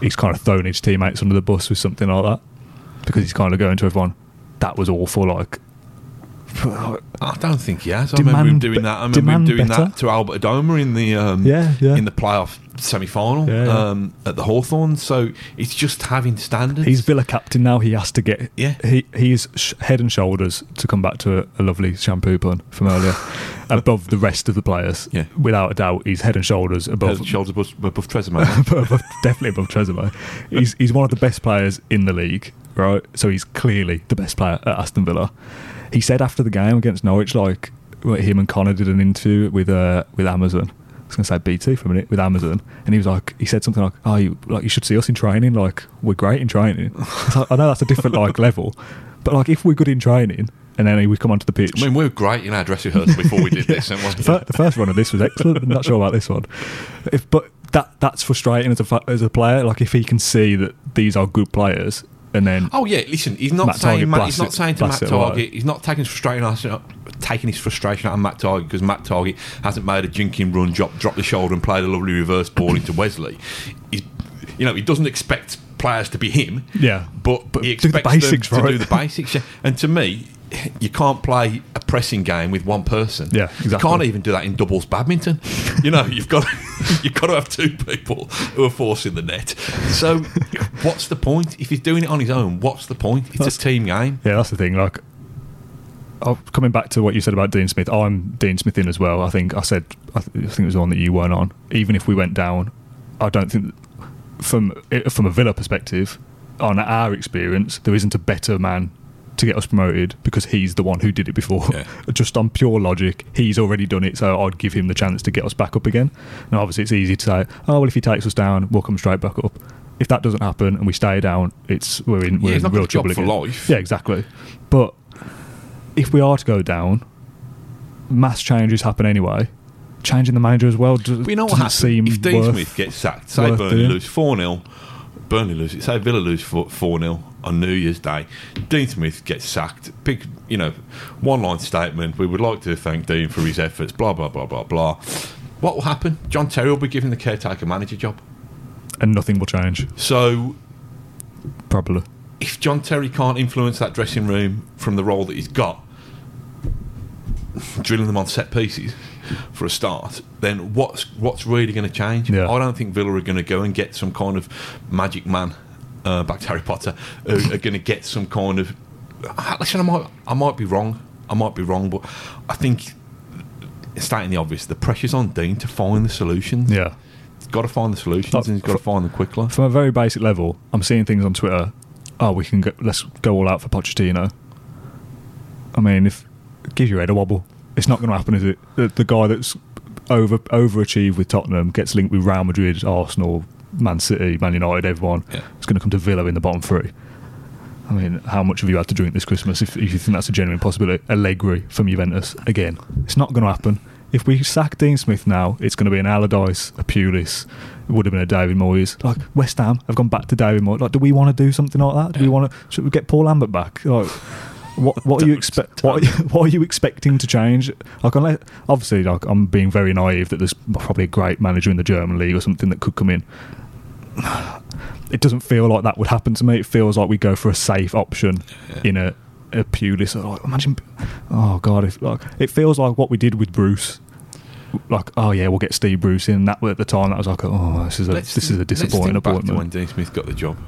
he's kind of thrown his teammates under the bus with something like that because he's kind of going to everyone. That was awful. Like I don't think he has. I remember him doing that. I remember him doing better. that to Albert Adomah in the um, Yeah, yeah. in the playoff semi final Yeah, um, at the Hawthorns. So it's just having standards. he's Villa captain now. He has to get. Yeah. He he is sh- head and shoulders to come back to a, a lovely shampoo pun from earlier above the rest of the players. Yeah. Without a doubt, he's head and shoulders above Head, shoulders above, above Trezeguet. definitely above Trezeguet. He's he's one of the best players in the league, right? So he's clearly the best player at Aston Villa. He said after the game against Norwich, like him and Conor did an interview with uh, with Amazon. I was going to say BT for a minute with Amazon, and he was like, he said something like, "Oh, you like you should see us in training. Like we're great in training." Like, I know that's a different like level, but like if we're good in training, and then we come onto the pitch. I mean, we were great in our dress rehearsal before we did this, weren't? The, fir- the first run of this was excellent. I'm not sure about this one. If, but that that's frustrating as a as a player. Like if he can see that these are good players, and then Oh yeah, listen. He's not Matt saying Matt, he's not saying to Matt blasts it away. Targett. He's not taking his frustration out, taking his frustration out on Matt Targett because Matt Targett hasn't made a jinking run, drop, drop the shoulder, and played a lovely reverse ball into Wesley. He's, you know, he doesn't expect players to be him. Yeah. but, But he do the expects basics, them to right? do the basics. yeah. And to me. You can't play a pressing game with one person. Yeah, You can't even do that in doubles badminton. you know, you've got you've got to have two people who are forcing the net. So, what's the point if he's doing it on his own? What's the point? It's That's- a team game. yeah, that's the thing. Like, oh, coming back to what you said about Dean Smith, I'm Dean Smith in as well. I think I said I, th- I think it was the one that you weren't on. Even if we went down, I don't think from from a Villa perspective, on our experience, there isn't a better man to get us promoted because he's the one who did it before. Yeah. Just on pure logic, he's already done it, so I'd give him the chance to get us back up again. Now, obviously, it's easy to say, oh well, if he takes us down, we'll come straight back up. if that doesn't happen and we stay down, it's we're in we're Yeah, in real trouble for again. life. Yeah, exactly. But if we are to go down, mass changes happen anyway. Changing the manager as well does, But you know what happens? seem If Dean Smith gets sacked, say Burnley lose 4 0, Burnley lose, say Villa lose 4 0 on New Year's Day, Dean Smith gets sacked. Big, you know, one line statement. We would like to thank Dean for his efforts, blah, blah, blah, blah, blah. What will happen? John Terry will be given the caretaker manager job. and nothing will change. So Probably. if John Terry can't influence that dressing room from the role that he's got, drilling them on set pieces for a start, then what's what's really going to change? Yeah. I don't think Villa are going to go and get some kind of magic man, uh, back to Harry Potter, who are going to get some kind of. Uh, Listen, I might I might be wrong. I might be wrong, but I think it's stating the obvious, the pressure's on Dean to find the solutions. Yeah. He's got to find the solutions, Like, and he's got to find them quickly. From a very basic level, I'm seeing things on Twitter. Oh, we can go, let's go all out for Pochettino. I mean, if give your head a wobble, it's not going to happen, is it? The, the guy that's over overachieved with Tottenham gets linked with Real Madrid, Arsenal, Man City, Man United, everyone. Yeah. It's going to come to Villa in the bottom three. I mean, how much have you had to drink this Christmas if, if you think that's a genuine possibility? Allegri from Juventus again. It's not going to happen. If we sack Dean Smith now, it's going to be an Allardyce, a Pulis. It would have been a David Moyes. Like West Ham have gone back to David Moyes. Like, do we want to do something like that? Do we want to? Should we get Paul Lambert back? Like, what what are you expect? What are you, what are you expecting to change? Like, unless, obviously, like I'm being very naive that there's probably a great manager in the German league or something that could come in it doesn't feel like that would happen to me. It feels like we go for a safe option in a a Pulis. Like, imagine, oh god, if like it feels like what we did with Bruce. Like, oh yeah, we'll get Steve Bruce in. That at the time, that was like, oh, this is a Let's- this is a disappointing think back to appointment. when Dean Smith got the job.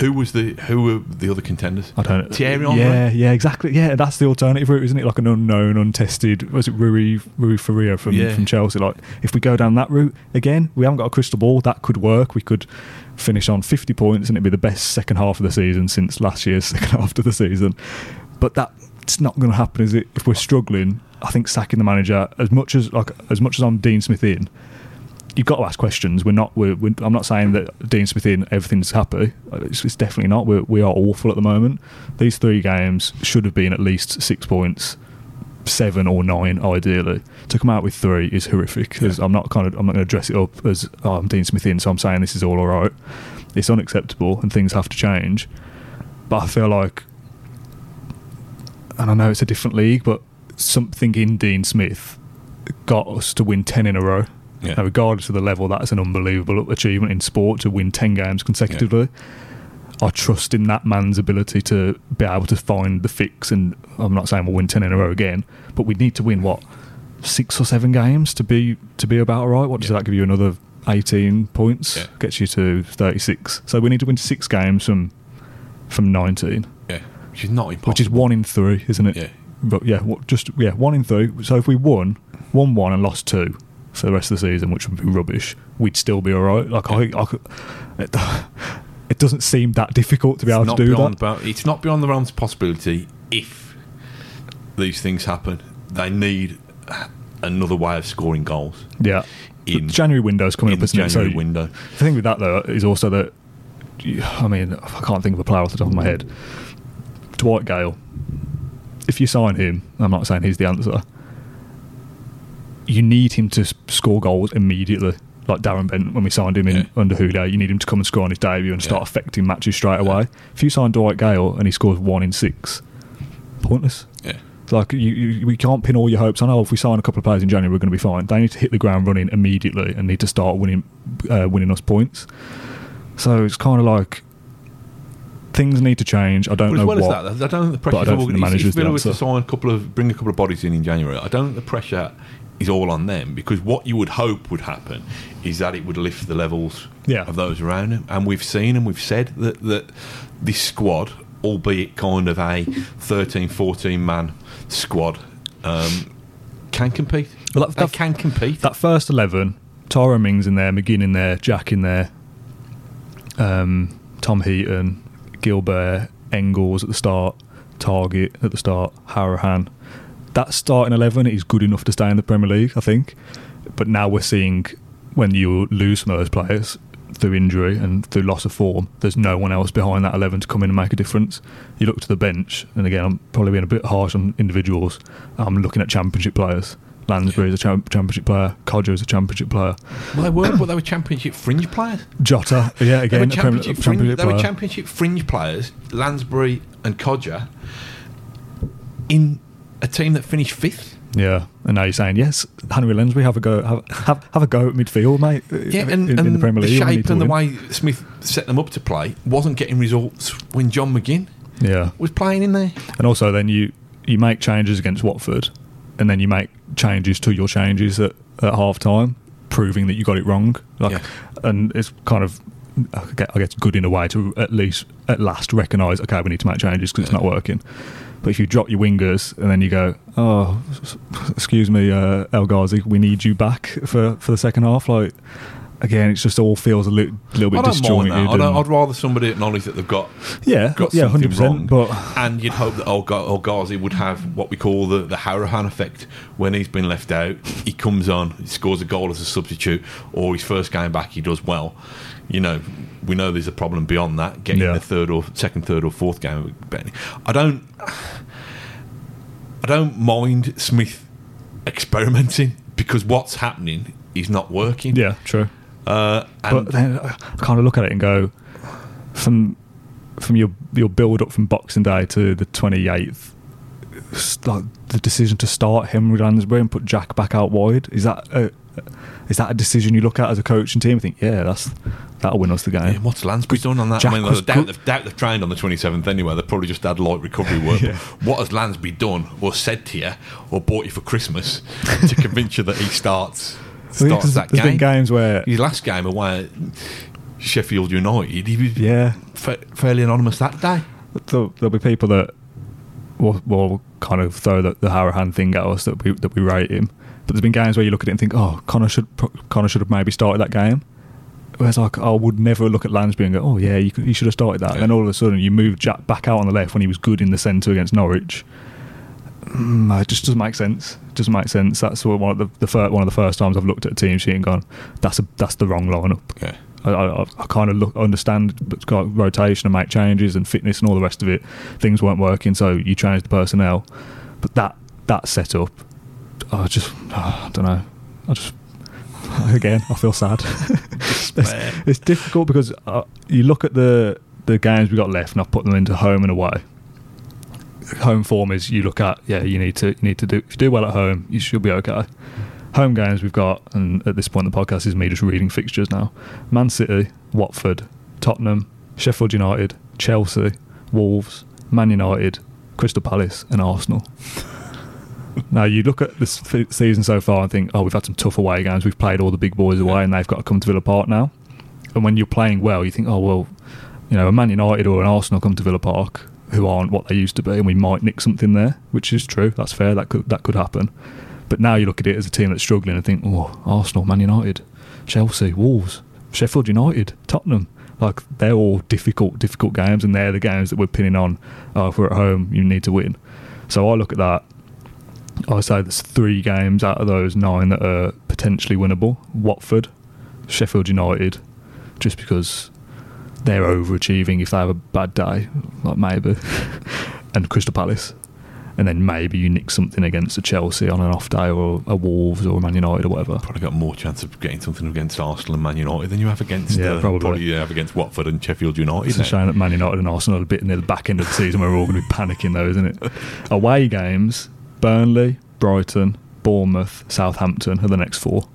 Who was the who were the other contenders? I don't. Thierry Henry? Yeah, yeah, exactly. Yeah, that's the alternative route, isn't it? Like an unknown, untested. Was it Rui Rui Faria from Yeah. from Chelsea? Like, if we go down that route again, we haven't got a crystal ball. That could work. We could finish on fifty points, and it'd be the best second half of the season since last year's second half of the season. But that's not going to happen, is it? If we're struggling, I think sacking the manager as much as like as much as I'm Dean Smith in. You've got to ask questions. We're not. We're, we're, I'm not saying that Dean Smith in everything's happy. It's, it's definitely not. We're, we are awful at the moment. These three games should have been at least six points, seven or nine ideally. To come out with three is horrific. 'cause I'm not kind of. I'm not going to dress it up as oh, I'm Dean Smith in, so I'm saying this is all alright. It's unacceptable and things have to change. But I feel like, and I know it's a different league, but something in Dean Smith got us to win ten in a row. Yeah. Now, regardless of the level, that is an unbelievable achievement in sport to win 10 games consecutively. I trust in that man's ability to be able to find the fix. And I'm not saying we'll win 10 in a row again, but we need to win, what, six or seven games to be to be about right? What does Yeah. that give you? Another 18 points? Yeah. Gets you to 36. So we need to win six games from from 19, Yeah, which is not impossible. which is one in three, isn't it? Yeah. But yeah, just yeah, one in three. So if we won, won one and lost two for the rest of the season, which would be rubbish, we'd still be all right. Like I, I could, it, it doesn't seem that difficult to be able It's to do beyond that. About, it's not beyond the realms of possibility if these things happen. They need another way of scoring goals Yeah, in- the January window's coming in up, isn't it? January So window. The thing with that though is also that I mean I can't think of a player off the top of my head. Dwight Gayle. If you sign him, I'm not saying he's the answer. You need him to score goals immediately, like Darren Bent when we signed him in Yeah. under Huda. You need him to come and score on his debut and start affecting matches straight away. If you sign Dwight Gayle and he scores one in six, pointless. Yeah. Like you, you, we can't pin all your hopes on. Oh, if we sign a couple of players in January, we're going to be fine. They need to hit the ground running immediately and need to start winning, uh, winning us points. So it's kind of like things need to change. I don't But know as well what. as that, I don't think the but I pressure. don't think the manager's if the Villa was to sign a couple of, bring a couple of bodies in in January, I don't think the pressure is all on them because what you would hope would happen is that it would lift the levels Yeah. of those around him. And we've seen and we've said that that this squad, albeit kind of a 13, 14 man squad, um, can compete. Well, that- they that- can compete. that first eleven, Tyrone Mings in there, McGinn in there, Jack in there, um, Tom Heaton, Guilbert, Engels at the start, Targett at the start, Hourihane. That starting eleven is good enough to stay in the Premier League, I think. But now we're seeing when you lose some of those players, through injury and through loss of form, there's no one else behind that 11 to come in and make a difference. You look to the bench, and again, I'm probably being a bit harsh on individuals. I'm looking at championship players. Lansbury is a champ- championship player. Kodjia is a championship player. Well, they were, but they were championship fringe players. Jota, yeah, They were again, a championship, fringe, they were championship fringe players, Lansbury and Kodjia, in a team that finished fifth. Yeah, and now you're saying yes, Henry Lansbury have a go, have have, have a go at midfield, mate. Uh, yeah, and, in, and in the Premier League, need shape and the win. way Smith set them up to play wasn't getting results when John McGinn Yeah, was playing in there. and also then you you make changes against Watford, and then you make changes to your changes at, at half time, proving that you got it wrong. Like, Yeah. and it's kind of I guess I guess good in a way to at least at last recognise okay we need to make changes because it's not working. But if you drop your wingers and then you go, oh, excuse me, uh, El Ghazi, we need you back for, for the second half. Like again, it just all feels a little, little bit I don't mind disjointed. that. I don't, and- I'd rather somebody acknowledge that they've got yeah, got yeah, hundred percent. But and you'd hope that El El Ghazi would have what we call the, the Hourihane effect when he's been left out. He comes on, he scores a goal as a substitute, or his first game back, he does well. You know, we know there's a problem beyond that, getting Yeah. the third or second, third or fourth game. I don't, I don't mind Smith experimenting because what's happening is not working. yeah, true. Uh, and But then I kind of look at it and go, from from your your build up from Boxing Day to the twenty eighth, like the decision to start Henry Lansbury and put Jack back out wide is that a, is that a decision you look at as a coaching team and think, yeah, that's that'll win us the game. Yeah, what's Lansbury done on that? Jack I mean, was I doubt doubt they've trained on the 27th anyway. They've probably just had light recovery work. Yeah. What has Lansbury done or said to you or bought you for Christmas to convince you that he starts, I starts that game? been games where His last game away at Sheffield United, he was yeah, fa- fairly anonymous that day. there'll, there'll be people that will, will kind of throw the, the Hourihane thing at us that we that we rate him. But there's been games where you look at it and think, oh, Conor should Conor should have maybe started that game. Whereas like I would never look at Lansbury and go, oh yeah, you, could, you should have started that. Yeah. And then all of a sudden you move Jack back out on the left when he was good in the centre against Norwich. Mm, it just doesn't make sense. It doesn't make sense. That's one of the, the fir- one of the first times I've looked at a team sheet and gone, that's a that's the wrong lineup. Yeah. I, I, I kind of look understand rotation and make changes and fitness and all the rest of it. Things weren't working, so you changed the personnel. But that that setup, I just I don't know. I just again I feel sad. it's, it's difficult because uh, you look at the the games we got left, and I've put them into home and away. Home form is you look at yeah you need to you need to do if you do well at home you should be okay. Home games we've got, and at this point the podcast is me just reading fixtures now. Man City, Watford, Tottenham, Sheffield United, Chelsea, Wolves, Man United, Crystal Palace, and Arsenal. now you look at this season so far and think, oh, we've had some tough away games. We've played all the big boys away, and they've got to come to Villa Park now. And when you're playing well, you think, oh well, you know, a Man United or an Arsenal come to Villa Park who aren't what they used to be, and we might nick something there, which is true. That's fair. That could that could happen. But now you look at it as a team that's struggling and think, oh, Arsenal, Man United, Chelsea, Wolves, Sheffield United, Tottenham. Like they're all difficult, difficult games, and they're the games that we're pinning on. Oh, if we're at home, you need to win. So I look at that. I say there's three games out of those nine that are potentially winnable. Watford, Sheffield United, just because they're overachieving if they have a bad day, like maybe, and Crystal Palace. And then maybe you nick something against a Chelsea on an off day or a Wolves or a Man United or whatever. Probably got more chance of getting something against Arsenal and Man United than you have against Yeah, uh, probably. you have against Watford and Sheffield United. It's a shame that Man United and Arsenal are a bit near the back end of the season where we're all going to be panicking, though, isn't it? Away games Burnley, Brighton, Bournemouth, Southampton are the next four.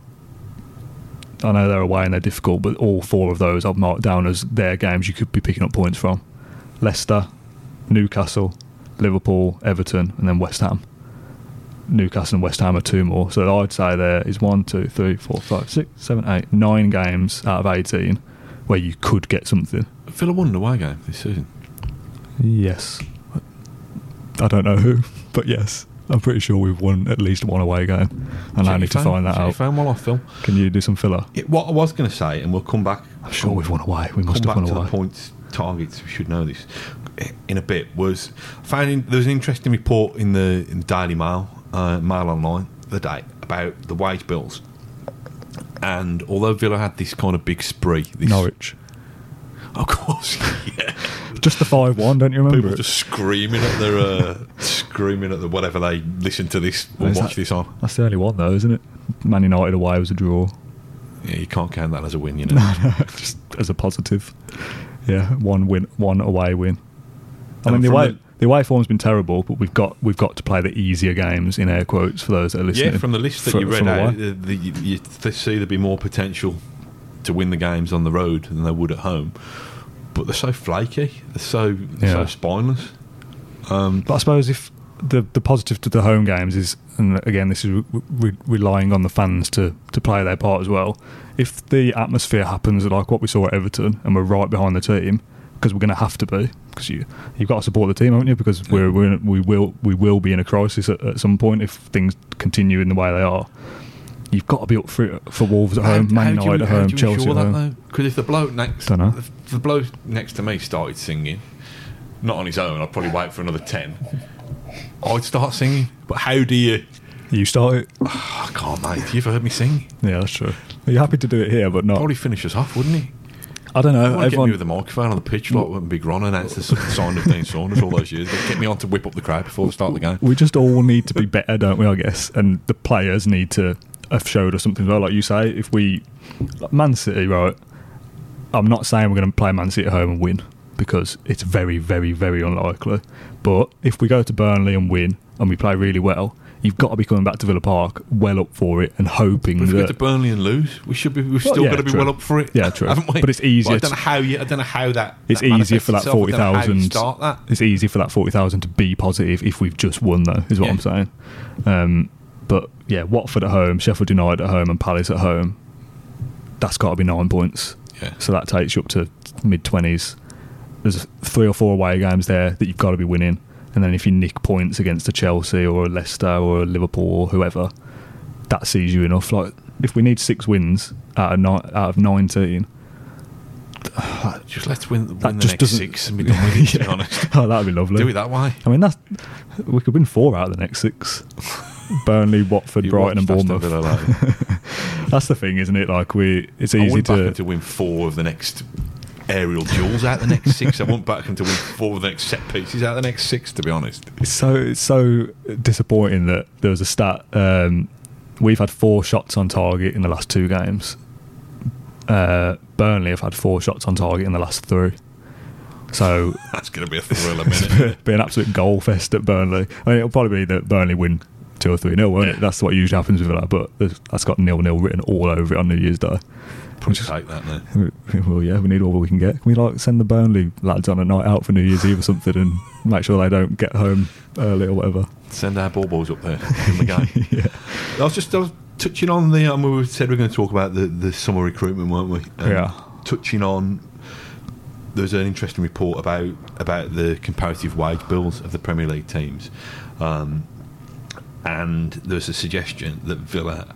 I know they're away and they're difficult, but all four of those I've marked down as their games you could be picking up points from. Leicester, Newcastle, Liverpool, Everton, and then West Ham. Newcastle and West Ham are two more. So I'd say there is one, two, three, four, five, six, seven, eight, nine games out of 18 where you could get something. Villa won an away game this season. Yes. I don't know who, but yes. I'm pretty sure we've won at least one away game. And I need to phone. find that Check your out. phone while I film. Can you do some filler? It, what I was going to say, and we'll come back. I'm sure we've won away. We come must have back won to away. the points targets. We should know this in a bit. Was finding there was an interesting report in the in the Daily Mail, uh, Mail Online, the day about the wage bills, And although Villa had this kind of big spree, this, Norwich. of course, yeah, Just the 5 1, don't you remember? people it? just screaming at their, uh, screaming at the whatever they listen to this or watch that- this on. That's the only one, though, isn't it? Man United away was a draw. Yeah, you can't count that as a win, you know. No, no, just as a positive. Yeah, one win, one away win. I And mean, the away, the- the away form's been terrible, but we've got we've got to play the easier games in air quotes for those that are listening. Yeah, from the list that for- you read out, uh, the, you, you see there'd be more potential to win the games on the road than they would at home. But they're so flaky, they're so they're so Yeah. spineless. Um, but I suppose if the the positive to the home games is, and again, this is re- re- relying on the fans to to play their part as well. If the atmosphere happens like what we saw at Everton, and we're right behind the team, because we're going to have to be, because you you've got to support the team, haven't you? Because we're, we're in- we will we will be in a crisis at, at some point if things continue in the way they are. You've got to be up for for Wolves at home, Man United at home, Chelsea at home. Because if the bloke next, Dunno. The bloke next to me started singing, not on his own, I'd probably wait for another ten. I'd start singing. But how do you? You start it. I can't, mate. You've heard me sing. Yeah, that's true. Are You're happy to do it here, but not. Probably finish us off, wouldn't he? I don't know. want to get Everyone, me with the microphone on the pitch like when Big Ron announced the sign of Dean Saunders all those years. Get me on to whip up the crowd before we start the game. we just all need to be better, don't we? I guess, and the players need to have showed us something as well. Like you say, if we like Man City, right? I'm not saying we're going to play Man City at home and win because it's very, very, very unlikely. But if we go to Burnley and win and we play really well, you've got to be coming back to Villa Park well up for it and hoping But if we that go to Burnley and lose, we should be. We've still yeah, got to be true. well up for it. Yeah, true. Haven't we? But it's easier I don't know how you. I don't know how that. it's that easier for that itself. Forty don't know how you thousand. Start that. It's easier for that forty thousand to be positive if we've just won, though. Is what Yeah. I'm saying. Um, but yeah, Watford at home, Sheffield United at home, and Palace at home. That's got to be nine points. Yeah. So that takes you up to mid twenties. There's three or four away games there that you've got to be winning, and then if you nick points against a Chelsea or a Leicester or a Liverpool or whoever, that sees you enough. Like if we need six wins out of ni- out of nineteen, Just let's win, win That the just next six and be done with it. To be honest, oh, that'd be lovely. do it that way. I mean, that's we could win four out of the next six. Burnley, Watford, You Brighton, and Bournemouth. That's the thing, isn't it? Like we, it's I easy to. To win four of the next aerial duels out the next six. I want Beckham to win four of the next set pieces out the next six. To be honest, It's so it's so disappointing that there was a stat. Um, we've had four shots on target in the last two games. Uh, Burnley have had four shots on target in the last three. So that's going to be a thrill a minute. be an absolute goal fest at Burnley. I mean, it'll probably be that Burnley win two or three nil, won't it? That's what usually happens with that. But that's got nil nil written all over it on New Year's Day. Probably take that now. Well, yeah, we need all we can get. Can we like send the Burnley lads on a night out for New Year's Eve or something and make sure they don't get home early or whatever? Send our ball boys up there in the game. yeah, I was just I was touching on the. Um, we said we were going to talk about the, the summer recruitment, weren't we? And Yeah. Touching on, there's an interesting report about about the comparative wage bills of the Premier League teams, um, and there's a suggestion that Villa.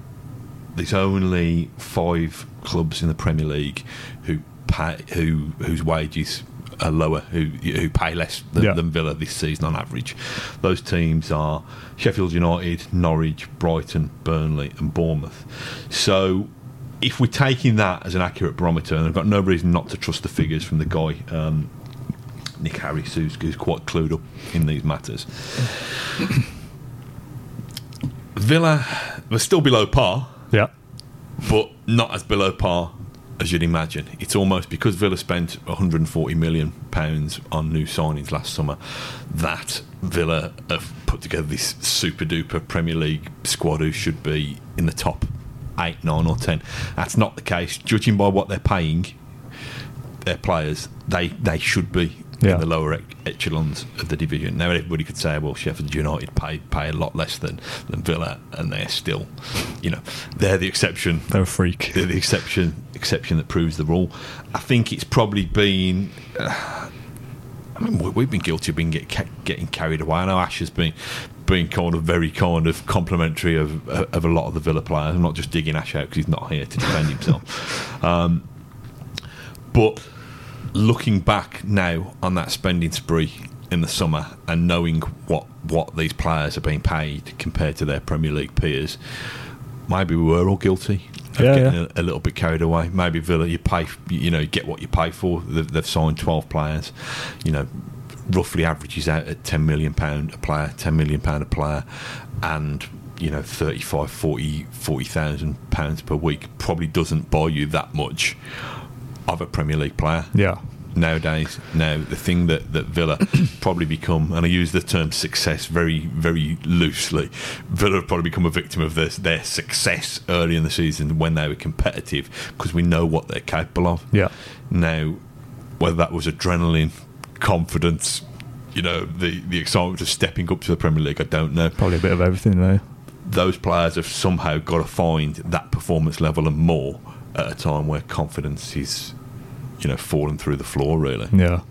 There's only five clubs in the Premier League who pay who whose wages are lower, who who pay less than, Yeah. than Villa this season on average. Those teams are Sheffield United, Norwich, Brighton, Burnley, and Bournemouth. So, if we're taking that as an accurate barometer, and I've got no reason not to trust the figures from the guy. Um, Nick Harris, who's, who's quite clued up in these matters. Villa were still below par, yeah, but not as below par as you'd imagine. It's almost because Villa spent 140 million pounds on new signings last summer that Villa have put together this super duper Premier League squad who should be in the top eight, nine, or ten. That's not the case. Judging by what they're paying their players, they they should be Yeah. in the lower ec- echelons of the division. Now everybody could say, well, Sheffield United pay pay a lot less than than Villa, and they're still, you know, they're the exception they're a freak. the, the exception exception that proves the rule. I think it's probably been. Uh, I mean, we- we've been guilty of being get, getting carried away. I know Ash has been been kind of very kind of complimentary of of a lot of the Villa players. I'm not just digging Ash out because he's not here to defend himself. Um, but looking back now on that spending spree in the summer and knowing what what these players are being paid compared to their Premier League peers, maybe we were all guilty of Yeah, getting yeah. A, a little bit carried away. Maybe Villa, you pay, you know, you get what you pay for. They've, they've signed twelve players, you know, roughly averages out at ten million pound a player, ten million pound a player, and you know, 35, 40, 40,000 pounds per week probably doesn't buy you that much of a Premier League player Yeah. nowadays. Now, the thing that, that Villa probably become, and I use the term success very, very loosely, Villa have probably become a victim of this, their success early in the season when they were competitive because we know what they're capable of. Yeah. Now, whether that was adrenaline, confidence, you know, the, the excitement of stepping up to the Premier League, I don't know Probably a bit of everything there. those players have somehow got to find that performance level and more at a time where confidence is, you know, falling through the floor. Really, Yeah.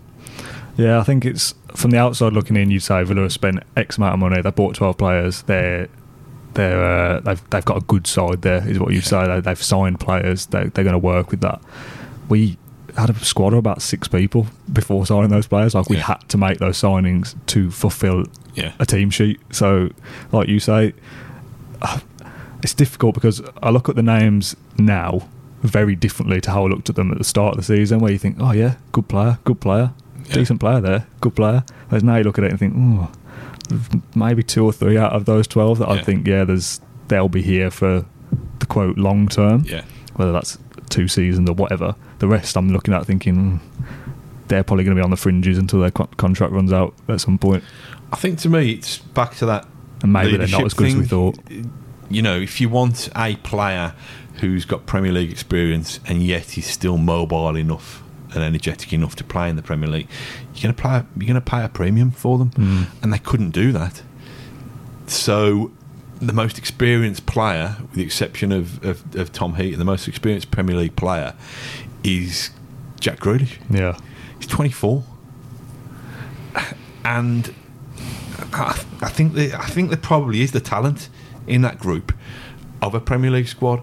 Yeah, I think it's from the outside looking in. You'd say Villa have spent X amount of money. They bought twelve players. They're they're uh, they've they've got a good side there, is what you'd say. They, they've signed players. They, they're going to work with that. We had a squad of about six people before signing those players. Like we Yeah. had to make those signings to fulfil Yeah. a team sheet. So, like you say, uh, it's difficult because I look at the names now very differently to how I looked at them at the start of the season, where you think, oh yeah, good player, good player, Yeah. decent player there, good player. Whereas now you look at it and think, oh, maybe two or three out of those twelve that I think, yeah, there's they'll be here for the quote long term, yeah, whether that's two seasons or whatever. The rest I'm looking at thinking. "Hmm, they're probably going to be on the fringes until their co- contract runs out at some point, I think to me it's back to that. and maybe they're not as good as we thought. You know, if you want a player who's got Premier League experience and yet he's still mobile enough and energetic enough to play in the Premier League, you're going to pay. You're going to pay a premium for them, Hmm. and they couldn't do that. So, the most experienced player, with the exception of, of, of Tom Heaton, the most experienced Premier League player is Jack Grealish. Yeah. He's 24, and I, I think there, I think there probably is the talent in that group of a Premier League squad,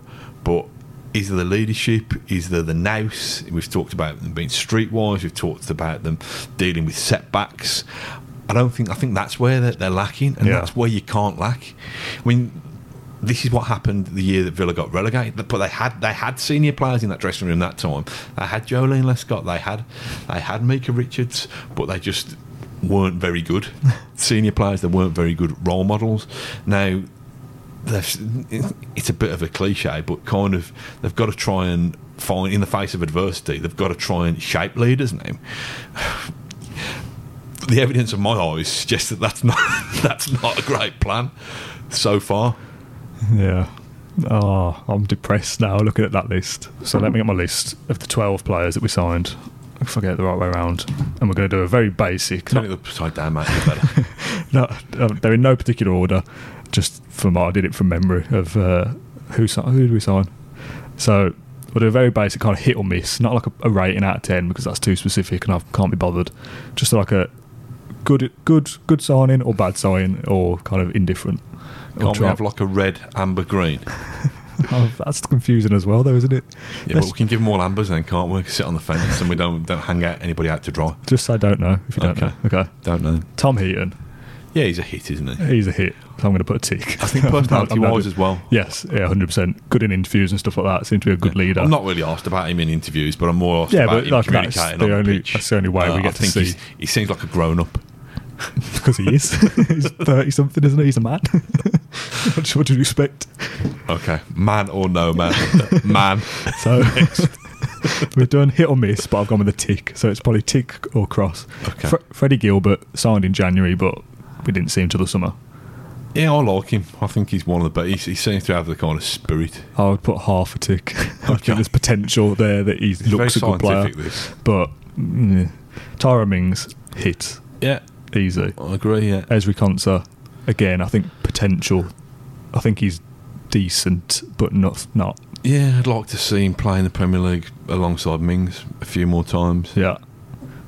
but is there the leadership? Is there the nous? We've talked about them being streetwise. We've talked about them dealing with setbacks. I don't think I think that's where they're, they're lacking, and Yeah. that's where you can't lack. I mean, this is what happened the year that Villa got relegated. But they had they had senior players in that dressing room that time. They had Joleon Lescott. They had they had Micah Richards, but they just weren't very good senior players. They weren't very good role models. Now it's a bit of a cliche, but kind of they've got to try and find in the face of adversity. They've got to try and shape leaders now. The evidence of my eyes suggests that that's not that's not a great plan so far. Yeah. Oh, I'm depressed now looking at that list. So let me get my list of the 12 players that we signed. If I get it the right way around. And we're going to do a very basic. It upside down, mate. better. No, um, they're in no particular order. Just from I did it from memory of uh, who who did we sign. So we'll do a very basic kind of hit or miss, not like a, a rating out of ten because that's too specific and I can't be bothered. Just like a good good good signing or bad signing or kind of indifferent. Can't we try- have like a red, amber, green? Oh, that's confusing as well, though, isn't it? Yeah, but Let's we can give them all ambers then, can't we? Sit on the fence and we don't don't hang out anybody out to dry. just say don't know if you don't Okay. know. Okay. Don't know. Tom Heaton, Yeah, he's a hit, isn't he? he's a hit. So I'm going to put a tick. I think personality wise as well. Yes, yeah, hundred percent. Good in interviews and stuff like that. Seems to be a good leader. I'm not really asked about him in interviews, but I'm more asked Yeah, about him like that's communicating the on only- the pitch. Uh, that's the only way we I get to think he's- see- He seems like a grown up. because he is. he's thirty something, isn't he? He's a man. what, do- what do you expect? Okay, man or no man, man. So we've done hit or miss, but I've gone with a tick. So it's probably tick or cross. Okay. Fre- Freddie Guilbert signed in January, but we didn't see him till the summer. Yeah, I like him. I think he's one of the best. He, he seems to have the kind of spirit. I would put half a tick. I think there's potential there that he He's looks a good player. This. But mm, Tyrone Mings hit Yeah, easy. I agree. Yeah, Ezri Konsa, again, I think potential. I think he's decent, but not not. yeah. I'd like to see him play in the Premier League alongside Mings a few more times. Yeah.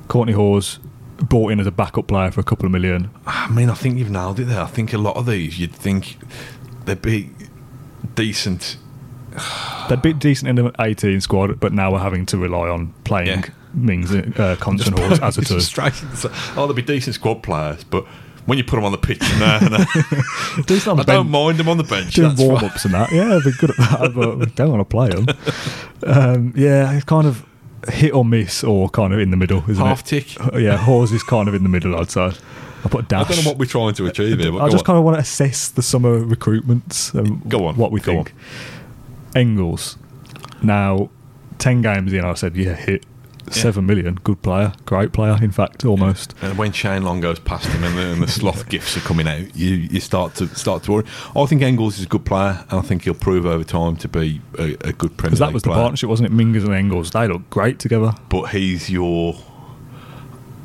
Kortney Hause bought in as a backup player for a couple of million. I mean, I think you've nailed it there. I think a lot of these, you'd think they'd be decent. They'd be decent in the 18 squad, but now we're having to rely on playing Yeah. Mings, uh, and Hause as a two. Oh, they'd be decent squad players, but when you put them on the pitch, no, no. Do some I don't mind them on the bench. doing warm ups and that. Yeah, they're good at that, but we don't want to play them. Um, yeah, it's kind of hit or miss, or kind of in the middle, isn't Half it? tick. Uh, Yeah, Hause is kind of in the middle. I'd say. I put a I dash. don't know what we're trying to achieve here. But I just on. kind of want to assess the summer recruitments and Go on, what we go think. Engels. Now, 10 games in, I said, yeah, hit. Seven million, good player, great player. In fact, almost. And when Shane Long goes past him and the, and the sloth gifts are coming out, you, you start to start to worry. I think Engels is a good player, and I think he'll prove over time to be a, a good Premier Because that League was the player. partnership, wasn't it? Mingers and Engels. They look great together. But he's your,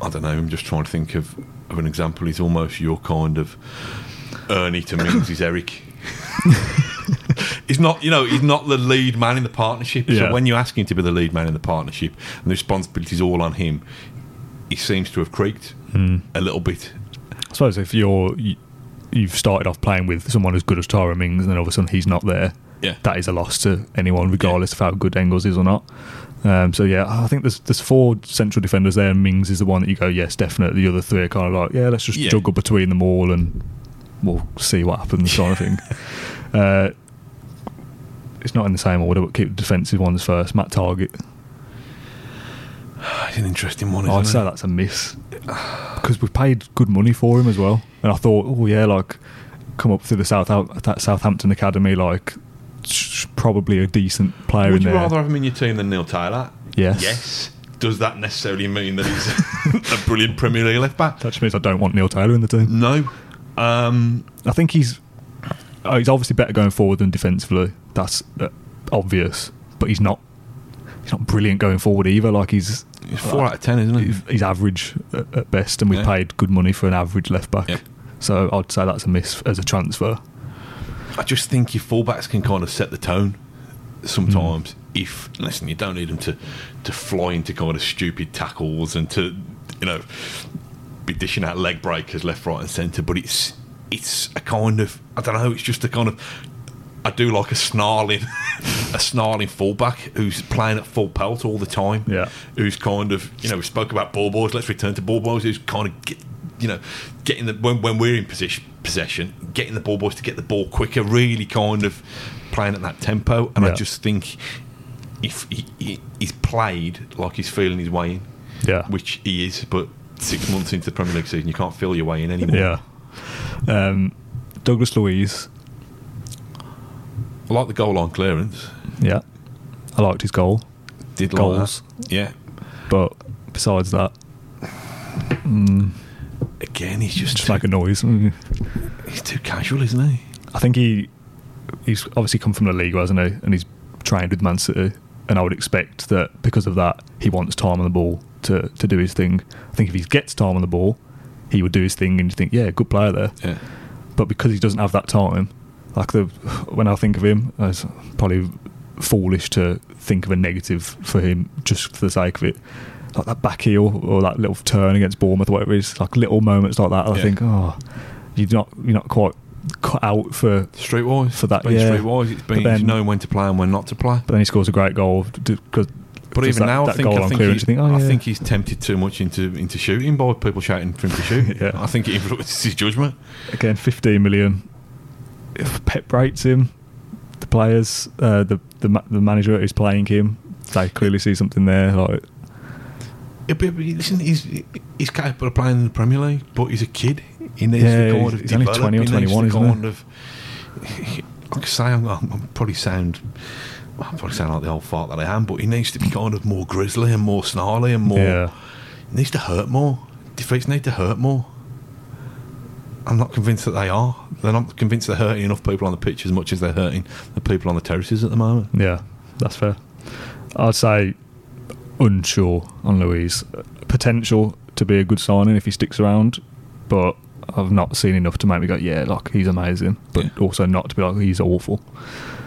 I don't know. I'm just trying to think of, of an example. He's almost your kind of Ernie to Mings he's Eric. he's not, you know, he's not the lead man in the partnership. Yeah. So when you ask him to be the lead man in the partnership, and the responsibility is all on him, he seems to have creaked Hmm. a little bit. I suppose if you're you, you've started off playing with someone as good as Tyrone Mings, and then all of a sudden he's not there, Yeah. that is a loss to anyone, regardless of how good Engels is or not. Um, so yeah, I think there's there's four central defenders there, and Mings is the one that you go, yes, definitely. The other three are kind of like, yeah, let's just Yeah. juggle between them all, and we'll see what happens, kind of thing. Uh, it's not in the same order, but keep the defensive ones first. Matt Targett, It's an interesting one, isn't I'd it? say that's a miss because we paid good money for him as well, and I thought, oh yeah, like come up through the South that Southampton academy, like probably a decent player Would in you there. rather have him in your team than Neil Taylor? Yes. Yes. Does that necessarily mean that he's a brilliant Premier League left back? That just means I don't want Neil Taylor in the team. No. Um, I think he's oh, he's obviously better going forward than defensively. That's uh, obvious, but he's not. He's not brilliant going forward either. Like he's he's four out of ten, isn't he? he's, he's average at, at best, and we Yeah. paid good money for an average left back. Yep. So I'd say that's a miss as a transfer. I just think your fullbacks can kind of set the tone sometimes. If listen, you don't need them to to fly into kind of stupid tackles and to you know be dishing out leg breakers left, right, and centre. But it's it's a kind of I don't know. It's just a kind of I do like a snarling a snarling fullback who's playing at full pelt all the time. Yeah. who's kind of you know we spoke about ball boys. Let's return to ball boys. Who's kind of get, you know getting the when, when we're in position possession, getting the ball boys to get the ball quicker. Really kind of playing at that tempo. And I just think if he, he, he's played like he's feeling his way in, Yeah. which he is, but six months into the Premier League season, you can't feel your way in anymore. Yeah. Um, Douglas Luiz. I like the goal on clearance. Yeah. I liked his goal, Did like Goals. that. Yeah. but besides that, Again, he's just, just too, make a noise. Mm. he's too casual, isn't he? I think he he's obviously come from the league, hasn't he? And he's trained with Man City. And I would expect that because of that, he wants time on the ball to, to do his thing. I think if he gets time on the ball, he would do his thing, and you think, yeah, good player there. Yeah. But because he doesn't have that time, like the when I think of him, it's probably foolish to think of a negative for him just for the sake of it. Like that back heel or that little turn against Bournemouth, or whatever it is, like little moments like that. I Yeah. think, oh, you're not you're not quite cut out for. Streetwise. For that, It's been yeah. streetwise. It's been then- knowing when to play and when not to play. But then he scores a great goal. Because But even that, now, I think, I think, he- think, oh, I yeah. think he's tempted too much into into shooting by people shouting for him to shoot. Yeah. I think it influences his judgment. again, 15 million. If Pep rates him, the players, uh, the the the manager who's playing him, they clearly see something there. Like, Yeah, but, but listen, he's he's capable of playing in the Premier League, but he's a kid. He needs Yeah, to kind he's- of he's only 20 or He needs 21, to isn't he? of. Like I say, I'm, I'm probably sound. I probably sound like the old fart that I am, but he needs to be kind of more grisly and more snarly and more. Yeah. He needs to hurt more. Defeats need to hurt more. I'm not convinced that they are. They're not convinced they're hurting enough people on the pitch as much as they're hurting the people on the terraces at the moment. yeah, that's fair. I'd say unsure on Luiz. Potential to be a good signing if he sticks around, but I've not seen enough to make me go, yeah, like he's amazing, but Yeah. also not to be like he's awful.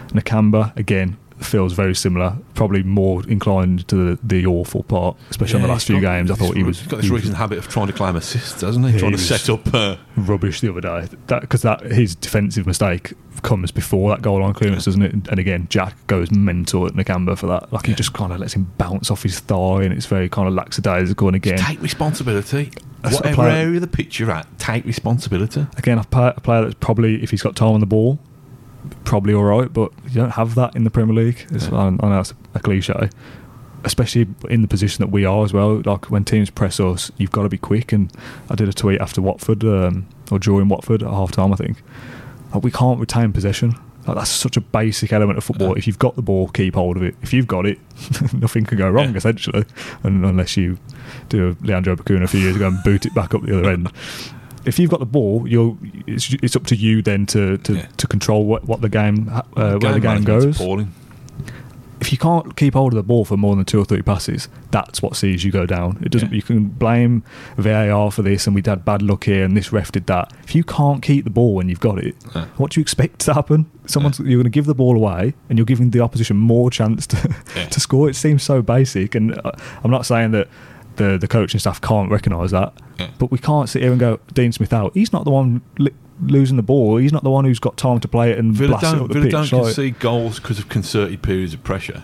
Nakamba again feels very similar. Probably more inclined to the, the awful part, especially on the last few got games. I thought he was he's got this he was recent habit of trying to claim assists, hasn't he? Yeah, trying to set up. Uh, rubbish the other day. That because that his defensive mistake comes before that goal line clearance, doesn't it? And again, Jack goes mental at Nakamba for that. Like he just kind of lets him bounce off his thigh, and it's very kind of lackadaisical. And again, take responsibility. Whatever area of the pitch you're at, take responsibility. again, a player that's probably, if he's got time on the ball, probably all right. But you don't have that in the Premier League. It's, Yeah. I, I know it's a cliche, especially in the position that we are as well. Like when teams press us, you've got to be quick. And I did a tweet after Watford um, or during Watford at half time, I think. Like, we can't retain possession. Like, that's such a basic element of football. Yeah. If you've got the ball, keep hold of it. If you've got it, nothing can go wrong, Yeah. essentially, and, unless you do a Leandro Bacuna a few years ago and boot it back up the other end. If you've got the ball, you're it's, it's up to you then to to, Yeah. to control what, what the game uh, where the game goes. Appalling. If you can't keep hold of the ball for more than two or three passes, that's what sees you go down. It doesn't. Yeah. You can blame VAR for this, and we had bad luck here, and this ref did that. If you can't keep the ball when you've got it, Yeah. what do you expect to happen? Someone's you're going to give the ball away, and you're giving the opposition more chance to to score. It seems so basic, and uh, I'm not saying that the the coaching staff can't recognise that, Yeah. but we can't sit here and go Dean Smith out. He's not the one li- losing the ball. He's not the one who's got time to play it and Villa blast it up the Villa pitch. don't like- concede goals because of concerted periods of pressure.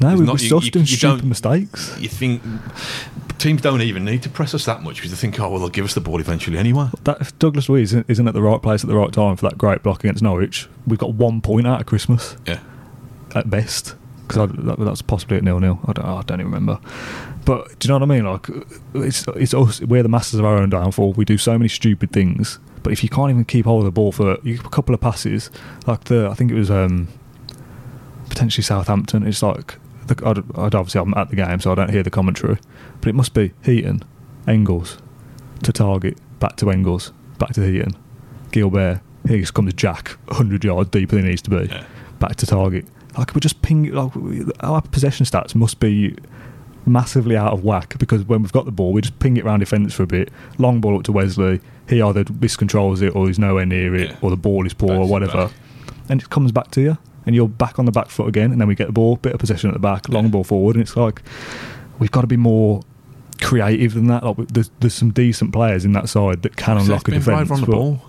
no, It's we not- you- you- you stupid mistakes. You think teams don't even need to press us that much because they think, oh well, they'll give us the ball eventually anyway. That if Douglas Luiz isn't, isn't at the right place at the right time for that great block against Norwich, we've got one point out of Christmas Yeah, at best. Because that, that's possibly at nil nil. I don't, I don't even remember. But do you know what I mean? Like, it's it's us. We're the masters of our own downfall. We do so many stupid things. But if you can't even keep hold of the ball for a couple of passes, like the I think it was um, potentially Southampton. It's like the, I'd, I'd obviously I'm at the game, so I don't hear the commentary. But it must be Heaton, Engels, to Targett, back to Engels, back to Heaton, Guilbert. Here comes Jack, 100 yards deeper than he needs to be, Yeah. back to Targett. Like we're just ping. Like our possession stats must be massively out of whack because when we've got the ball, we just ping it round defence for a bit. Long ball up to Wesley. He either miscontrols it or he's nowhere near it, Yeah. or the ball is poor or whatever, back. and it comes back to you, and you're back on the back foot again. And then we get the ball, bit of possession at the back, long Yeah. ball forward, and it's like we've got to be more creative than that. Like there's, there's some decent players in that side that can unlock a defence. Bright on the ball.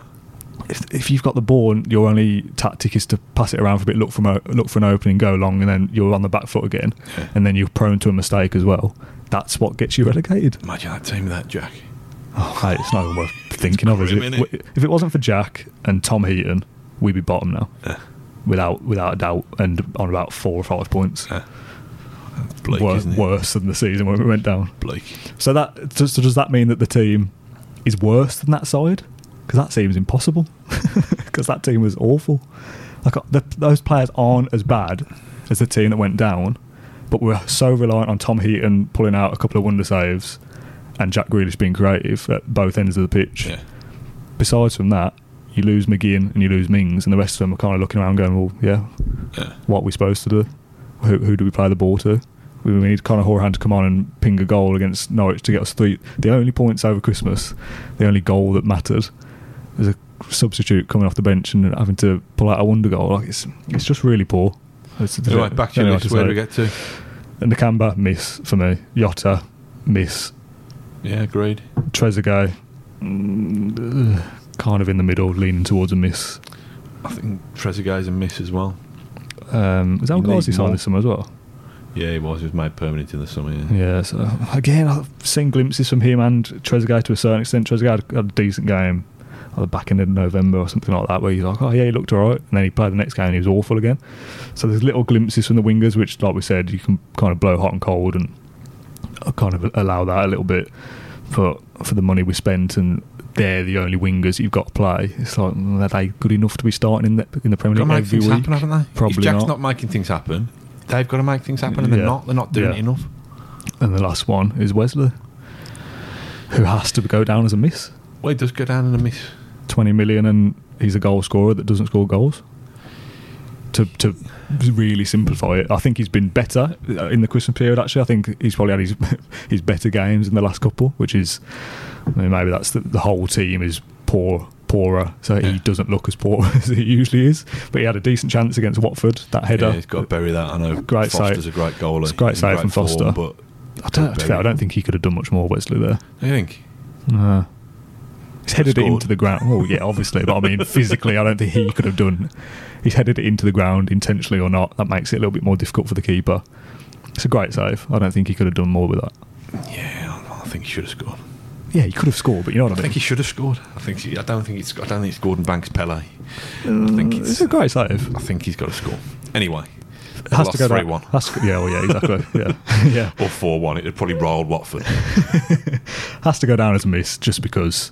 If, if you've got the ball and your only tactic is to pass it around for a bit, look from a, look for an opening, go long, and then you're on the back foot again, Yeah. and then you're prone to a mistake as well. That's what gets you relegated. Imagine that team that Jack. Oh, it's not even worth thinking of, is grim, it? If it wasn't for Jack and Tom Heaton, we'd be bottom now, Yeah. without without a doubt, and on about four or five points. Yeah. Bleak, Wor- isn't it? worse than the season when we went down. Bleak. So that so does that mean that the team is worse than that side? Because that seems impossible. Because that team was awful. Like the, those players aren't as bad as the team that went down, but we're so reliant on Tom Heaton pulling out a couple of wonder saves and Jack Grealish being creative at both ends of the pitch. Yeah. Besides from that, you lose McGinn and you lose Mings, and the rest of them are kind of looking around going, "Well, yeah, Yeah. what are we supposed to do? Who, who do we play the ball to? We need Conor Hourihane to come on and ping a goal against Norwich to get us three. The only points over Christmas, the only goal that mattered, was a substitute coming off the bench and having to pull out a wonder goal. Like it's it's just really poor. It's, Right, back to don't your know list. what Where do we get to? And the Nakamba miss for me. Jota miss. Yeah, agreed. Trezeguet mm, kind of in the middle, leaning towards a miss. I think Trezeguet's a miss as well. Um, is that You what Ghazi signed this summer as well? Yeah, he was. He was made permanent in the summer. Yeah. Yeah, so again, I've seen glimpses from him and Trezeguet to a certain extent. Trezeguet had a decent game the back end of November or something like that, where he's like, oh yeah, he looked alright, and then he played the next game and he was awful again. So there's little glimpses from the wingers, which, like we said, you can kind of blow hot and cold and kind of allow that a little bit. But for the money we spent and they're the only wingers you've got to play, it's like, are they good enough to be starting in the, in the Premier League every week? happen, haven't they? Probably if Jack's not. not. making things happen, they've got to make things happen, and they're not. They're not doing Yeah. it enough. And the last one is Wesley, who has to go down as a miss. Well, he does go down as a miss. 20 million and he's a goal scorer that doesn't score goals. To, to really simplify it, I think he's been better uh, in the Christmas period. Actually, I think he's probably had his his better games in the last couple, which is I mean, maybe that's the, the whole team is poor, poorer, so Yeah. he doesn't look as poor as he usually is. But he had a decent chance against Watford. That header, Yeah, he's got to bury that. I know. Great Foster's save. a great goalie. It's a great save in from form, Foster. but I don't, to be fair, I don't think he could have done much more. Wesley there. I think No. He's headed it into the ground. Oh yeah, obviously, but I mean, physically, I don't think he could have done. He's headed it into the ground intentionally or not. That makes it a little bit more difficult for the keeper. It's a great save. I don't think he could have done more with that. yeah, I think he should have scored. yeah, he could have scored, but you know what I I mean. think he should have scored. I think he, I don't think it's I don't think it's Gordon Banks Pele. I mm, think it's it's a great save. I think he's got to score. Anyway, It has to go three one yeah, well, yeah, exactly. yeah, yeah. or four one. It'd probably rolled Watford. Has to go down as a miss just because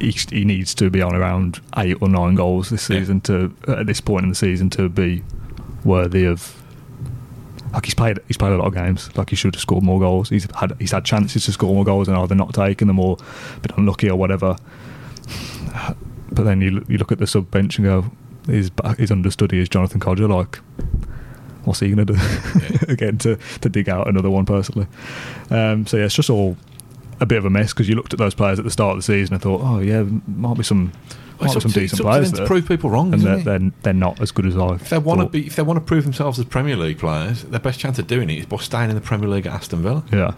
he, he needs to be on around eight or nine goals this Yeah. season to at this point in the season to be worthy of. Like he's played, he's played a lot of games. Like he should have scored more goals. He's had he's had chances to score more goals and either not taken them or been unlucky or whatever. But then you you look at the sub bench and go, his his understudy is Jonathan Kodjia. Like, what's he going to do again to to dig out another one personally? Um, so yeah, it's just all a bit of a mess because you looked at those players at the start of the season and thought, oh yeah, might be some might It's be some to- decent it's up to players to prove people wrong, and they're, they're they're not as good as I. If they want to be, if they want to prove themselves as Premier League players, their best chance of doing it is by staying in the Premier League at Aston Villa. yeah,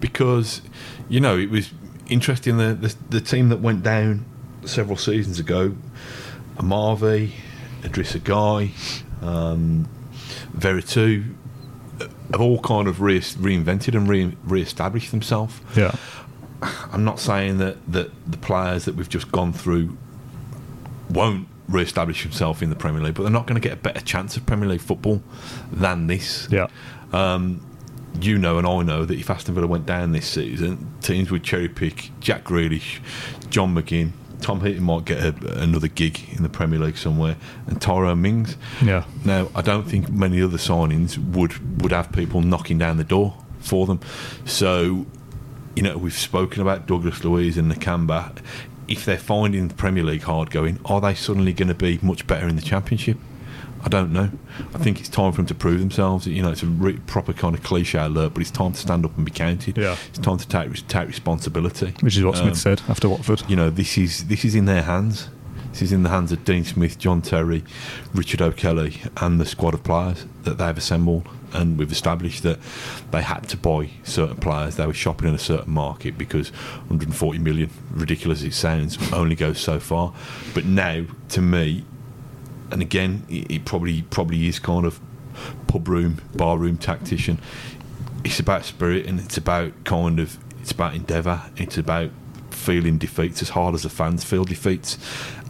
because you know it was interesting the the, the team that went down several seasons ago, Amavi, Idrissa Gueye, um, Veretout, have all kind of re- reinvented and re- re-established themselves. yeah, I'm not saying that that the players that we've just gone through won't re-establish themselves in the Premier League, but they're not going to get a better chance of Premier League football than this. Yeah, um, you know and I know that if Aston Villa went down this season, teams would cherry pick Jack Grealish, John McGinn, Tom Heaton might get a, another gig in the Premier League somewhere, and Tyrone Mings. yeah. Now, I don't think many other signings would would have people knocking down the door for them. So, you know, we've spoken about Douglas Luiz and Nakamba. If they're finding the Premier League hard going, are they suddenly going to be much better in the Championship? I don't know. I think it's time for them to prove themselves. You know, it's a re- proper kind of cliche alert, but it's time to stand up and be counted. Yeah. It's time to take take responsibility. Which is what Um, Smith said after Watford. you know, this is this is in their hands. This is in the hands of Dean Smith, John Terry, Richard O'Kelly, and the squad of players that they've assembled. And we've established that they had to buy certain players. They were shopping in a certain market because 140 million, ridiculous as it sounds, only goes so far. But now, to me, and again, it, it probably probably is kind of pub room, bar room tactician. It's about spirit and it's about kind of it's about endeavour. It's about feeling defeats as hard as the fans feel defeats.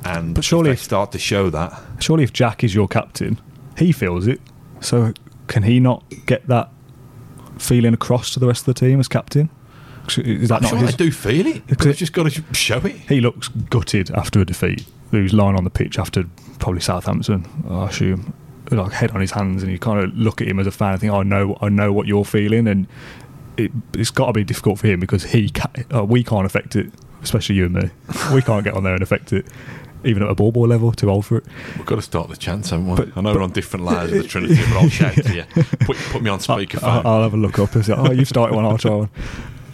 And But surely if they start to show that, Surely, if Jack is your captain, he feels it. So can he not get that feeling across to the rest of the team as captain? Is that I'm not sure his? they do feel it, but they've just got to show it. He looks gutted after a defeat. He was lying on the pitch after probably Southampton, I assume, like head on his hands, and you kind of look at him as a fan and think, "I know, I know what you're feeling," and it, it's got to be difficult for him because he, ca uh, we can't affect it, especially you and me. We can't get on there and affect it, even at a ball boy level. Too old for it. We've got to start the chance, haven't we? But- I know but- we're on different layers of the Trinity, but I'll shout to you. Put, put me on I- speakerphone. I'll have a look up and say, "Oh, you've started one. I'll try one."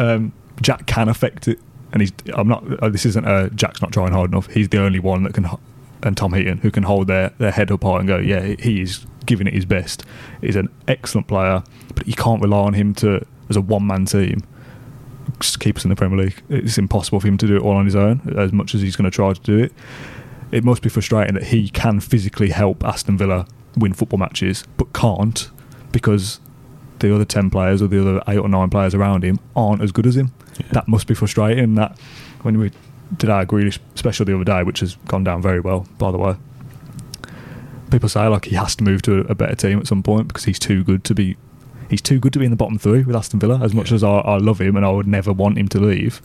Um, Jack can affect it, and he's. I'm not. Uh, this isn't. Uh, Jack's not trying hard enough. He's the only one that can, and Tom Heaton who can hold their their head up high and go, "Yeah, he is giving it his best." He's an excellent player, but you can't rely on him to as a one man team. Just keep us in the Premier League. It's impossible for him to do it all on his own, as much as he's going to try to do it. It must be frustrating that he can physically help Aston Villa win football matches, but can't because the other 10 players or the other 8 or 9 players around him aren't as good as him. That must be frustrating. That when we did our Grealish special the other day, which has gone down very well, by the way, people say like he has to move to a, a better team at some point because he's too good to be. He's too good to be in the bottom three with Aston Villa. As much Yeah. as I, I love him and I would never want him to leave,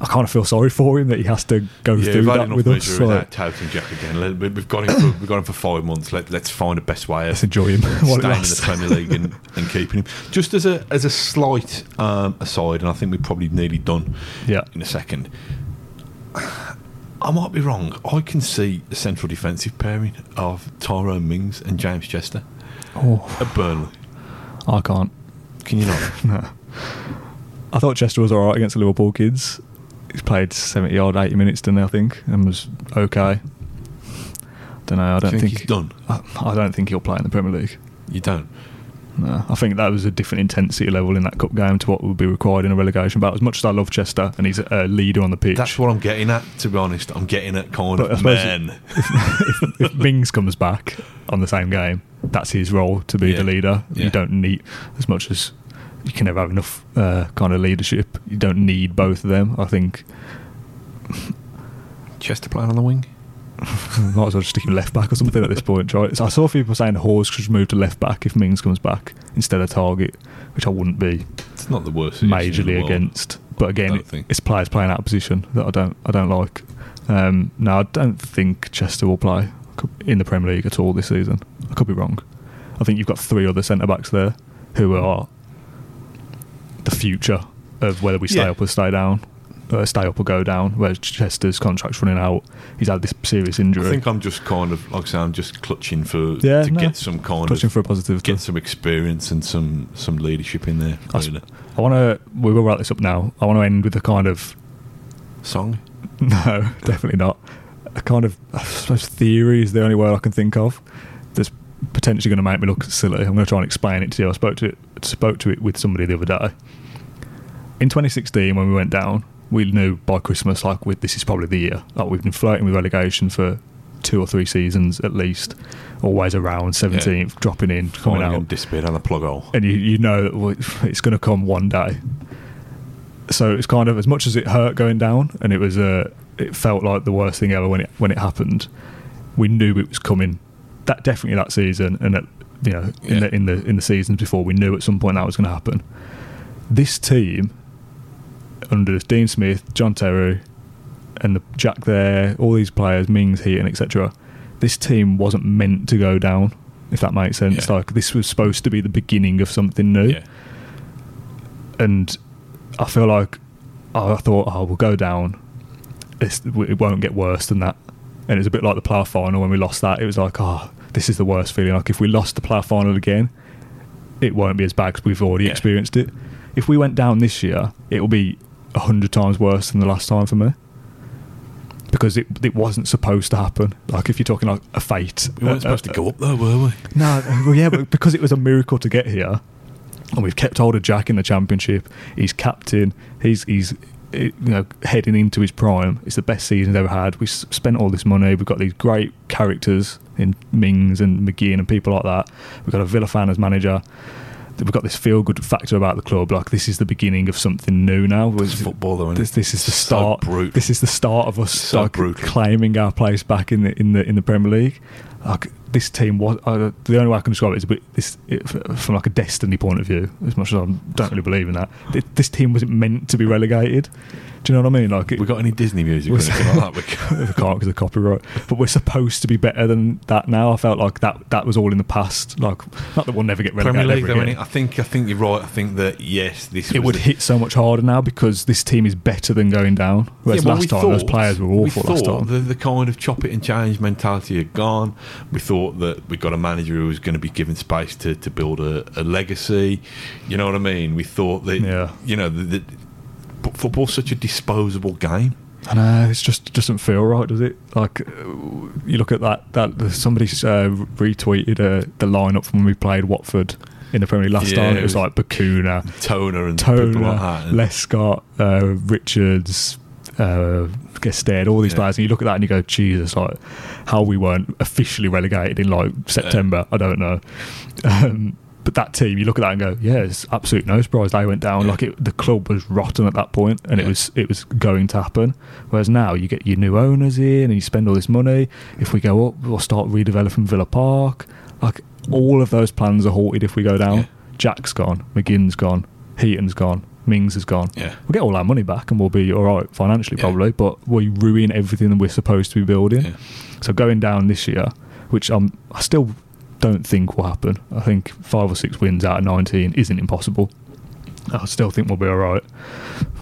I kind of feel sorry for him that he has to go Yeah, through that with us. misery Like, touting Jack again. We've got him. For, we've got him for five months. Let, let's find the best way let's of enjoy him. staying in the. Premier League and, and keeping him. Just as a as a slight um, aside, and I think we're probably nearly done Yeah. in a second. I might be wrong. I can see a central defensive pairing of Tyrone Mings and James Chester Oh, at Burnley. I can't. Can you not? No. I thought Chester was all right against the Liverpool kids. He's played 70 odd, 80 minutes, didn't he, I think, and was okay. Don't know. I don't Do think think, he's done? I, I don't think he'll play in the Premier League. You don't. No, I think that was a different intensity level in that cup game to what would be required in a relegation battle. As much as I love Chester and he's a leader on the pitch, That's what I'm getting at. To be honest, I'm getting at kind But I of suppose men. if, if Mings comes back on the same game, that's his role to be Yeah. the leader. Yeah. You don't need as much as you can never have enough uh, kind of leadership. You don't need both of them. I think Chester playing on the wing. might as well just stick him left back or something at this point. Right? So I saw people saying Hause should move to left back if Mings comes back instead of Targett, which I wouldn't be It's not the worst. in the majorly against. But again, don't it- think. it's players playing out of position that I don't I don't like. Um, no, I don't think Chester will play in the Premier League at all this season. I could be wrong. I think you've got three other centre backs there who are the future of whether we stay Yeah. up or stay down, uh, stay up or go down. where Chester's contract's running out. He's had this serious injury. I think I'm just kind of like I say, I'm just clutching for Yeah, to no. get some kind Touching of for a positive. get some experience and some some leadership in there. I. I want to. We will wrap this up now. I want to end with a kind of Song. No, definitely not. A kind of, I suppose, theory is the only word I can think of. That's potentially going to make me look silly. I'm going to try and explain it to you. I spoke to it, spoke to it with somebody the other day. In 2016, when we went down, we knew by Christmas, like, we, this is probably the year. Like, we've been flirting with relegation for two or three seasons at least. Always around 17th, dropping in, coming Coming out and disappeared on the plug hole. and you, you know that well, it's going to come one day. So it's kind of as much as it hurt going down, and it was uh, it felt like the worst thing ever when it when it happened. We knew it was coming. That definitely that season, and at, you know in Yeah. the in the in the seasons before, we knew at some point that was going to happen. This team, under Dean Smith, John Terry, and the Jack there, all these players, Mings, Heaton, etc. This team wasn't meant to go down. If that makes sense, Yeah. like this was supposed to be the beginning of something new Yeah. and I feel like I thought, oh, we'll go down. It's, it won't get worse than that. And it's a bit like the playoff final when we lost that. It was like, oh, this is the worst feeling. Like if we lost the playoff final again, it won't be as bad because we've already Yeah. experienced it. If we went down this year, it will be a hundred times worse than the last time for me. Because it it wasn't supposed to happen. Like if you're talking like a fate, We weren't uh, supposed uh, to go up there, were we? no, well, yeah, but because it was a miracle to get here, and we've kept hold of Jack in the championship. He's captain. He's he's eh, you know heading into his prime. It's the best season he's ever had. We spent all this money. We've got these great characters in Mings and McGinn and people like that. We've got a Villa fan as manager. We've got this feel good factor about the club. Like this is the beginning of something new now. It's football, though, isn't This, it? this is the start. brutal. This is the start of us So like, claiming our place back in the in the in the Premier League. Like this team was uh, the only way I can describe it is a bit this it, from like a destiny point of view. As much as I don't really believe in that, Th- this team wasn't meant to be relegated. Do you know what I mean? Like it, We got any Disney music or Was- anything like that? We can't. we because of copyright. But we're supposed to be better than that now. I felt like that that was all in the past. Like not that we'll never get relegated. Premier League, though, again. I think I think you're right. I think that yes, this It would the- hit so much harder now because this team is better than going down. Whereas Yeah, well, last we time those players were we awful last time. The, the kind of chop it and change mentality had gone. We thought that we got a manager who was going to be given space to, to build a, a legacy. You know what I mean? We thought that, Yeah. you know, the, but football's such a disposable game. I know it's just doesn't feel right, does it? Like uh, you look at that that somebody uh, retweeted uh, the lineup from when we played Watford in the Premier League last Yeah, time. It it was was like Bacuna, Toner and Toner, like that. And Lescott, uh, Richards, uh, Gestede, all these Yeah. players, and you look at that and you go, Jesus, like how we weren't officially relegated in like September, I don't know. Um, but that team, you look at that and go, yeah, it's absolute no surprise they went down. Yeah. Like it, the club was rotten at that point, and it was it was going to happen. Whereas now you get your new owners in, and you spend all this money. If we go up, we'll start redeveloping Villa Park. Like all of those plans are halted if we go down. Yeah. Jack's gone, McGinn's gone, Heaton's gone, Mings is gone. Yeah. We'll get all our money back and we'll be all right financially, Yeah. probably, but we ruin everything that we're supposed to be building. Yeah. So going down this year, which I'm, I still don't think will happen. I think five or six wins out of 19 isn't impossible. I still think we'll be all right.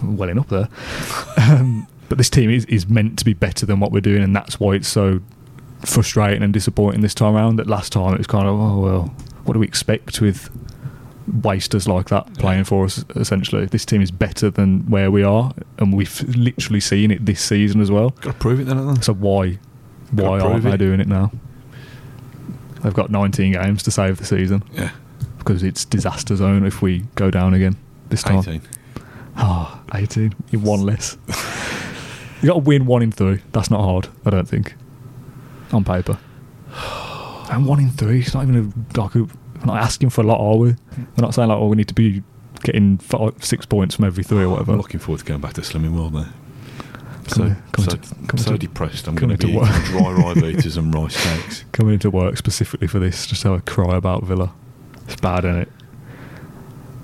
Welling up there. um, but this team is, is meant to be better than what we're doing, and that's why it's so frustrating and disappointing this time around. That last time it was kind of, oh, well, what do we expect with wasters like that playing for us, essentially? This team is better than where we are, and we've literally seen it this season as well. Got to prove it then. So why why aren't they doing it now? They've got 19 games to save the season Yeah. because it's disaster zone if we go down again this time. 18. Ah, 18. You one less. you got to win one in three. That's not hard, I don't think, on paper. And one in three. It's not even a, like a, we're not asking for a lot, are we? We're not saying like, oh, we need to be getting five, six points from every three or whatever. I'm looking forward to going back to Slimming World now. So, so, to- so to- depressed. I'm going to be work. dry rye and rice cakes. Coming into work specifically for this, just have a cry about Villa. It's bad, isn't it?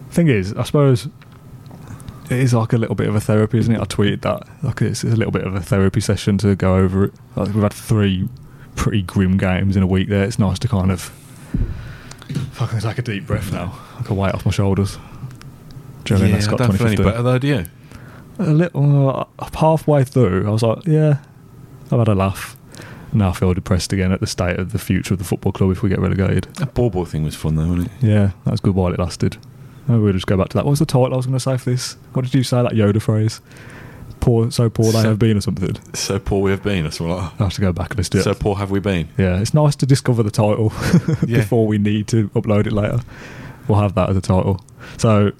Thing is, I suppose it is like a little bit of a therapy, isn't it? I tweeted that. Like it's, it's a little bit of a therapy session to go over it. Like we've had three pretty grim games in a week there. It's nice to kind of fucking take a deep breath now. Like a weight off my shoulders. Do you know what I mean? That's I got don't feel any 2015. better though, do you? A little uh, halfway through, I was like, yeah, I've had a laugh. Now I feel depressed again at the state of the future of the football club if we get relegated. That ball thing was fun though, wasn't it? Yeah, that was good while it lasted. Maybe we'll just go back to that. What was the title I was going to say for this? What did you say, that Yoda phrase? Poor, so poor they So- have been or something. So poor we have been. That's what. I, I have to go back and listen to So it. poor have we been? Yeah, it's nice to discover the title Yeah. before we need to upload it later. We'll have that as a title. So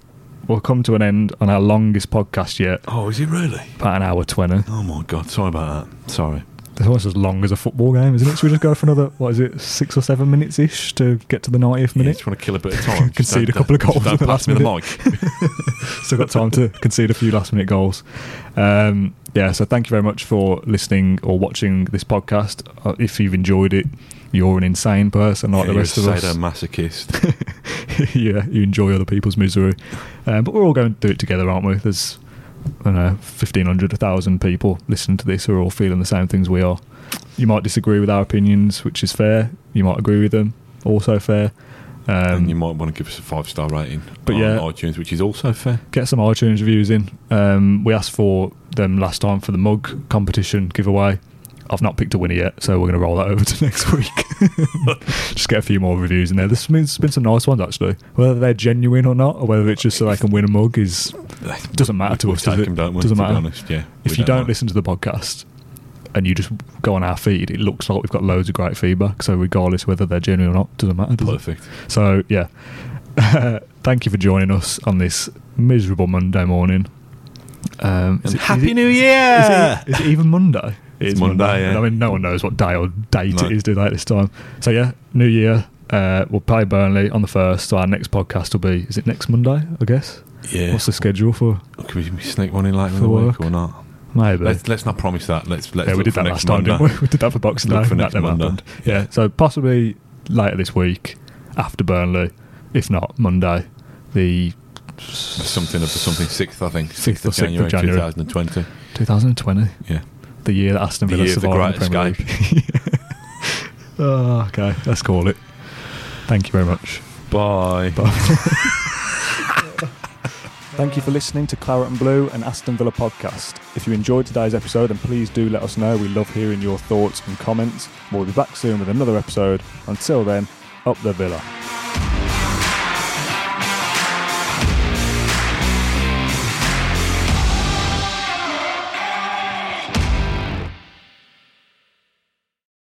we'll come to an end on our longest podcast yet, Oh, is it really? about an hour 20. Oh my god! Sorry about that. Sorry. It's almost as long as a football game, isn't it? Should we just go for another, what is it, six or seven minutes ish to get to the 90th Yeah, minute? just want to kill a bit of time. Concede a couple of goals Don't the pass last me the minute. mic. Still got time to concede a few last minute goals. Um, yeah, so thank you very much for listening or watching this podcast. Uh, if you've enjoyed it, you're an insane person like Yeah, the rest of you're a us. sadomasochist. yeah, you enjoy other people's misery. Um, but we're all going to do it together, aren't we? There's, I don't know, 1,500, 1,000 people listening to this who are all feeling the same things we are. You might disagree with our opinions, which is fair. You might agree with them, also fair. Um, and you might want to give us a five star rating But on yeah. iTunes, which is also fair. get some iTunes reviews in. Um, we asked for them last time for the mug competition giveaway. I've not picked a winner yet, so we're going to roll that over to next week. just get a few more reviews in there. There's been, there's been some nice ones actually. Whether they're genuine or not, or whether it's just so I can win a mug, is doesn't matter to We us. take Does it? them, don't we? Doesn't to matter. Be honest, yeah. if you don't mind. listen to the podcast and you just go on our feed, it looks like we've got loads of great feedback. So regardless whether they're genuine or not, doesn't matter. Does it? perfect. So yeah, thank you for joining us on this miserable Monday morning. Um, is it- Happy is it- New Is Year! it, is it even Monday? It It's is Monday, yeah. I mean, no one knows what day or date No. it is, do they, at this time? So yeah, New Year. Uh, we'll play Burnley on the first. So our next podcast will be. Is it next Monday? I guess. Yeah. What's the schedule for? Can we sneak one in later in For the work? week or not? Maybe. Let's, let's not promise that. Let's let's yeah, we did that next last time, Monday. didn't we? We did that for Boxing Day. for that never Monday. happened. Yeah, so possibly later this week after Burnley, if not Monday, the Something of the something sixth, I think. Sixth of sixth of January. 2020. 2020, Yeah. The year that Aston Villa year the survived the, Great Premier League. oh, okay, let's call it. Thank you very much. Bye. Thank you for listening to Claret and Blue and Aston Villa podcast. If you enjoyed today's episode, then please do let us know. We love hearing your thoughts and comments. We'll be back soon with another episode. Until then, up the Villa.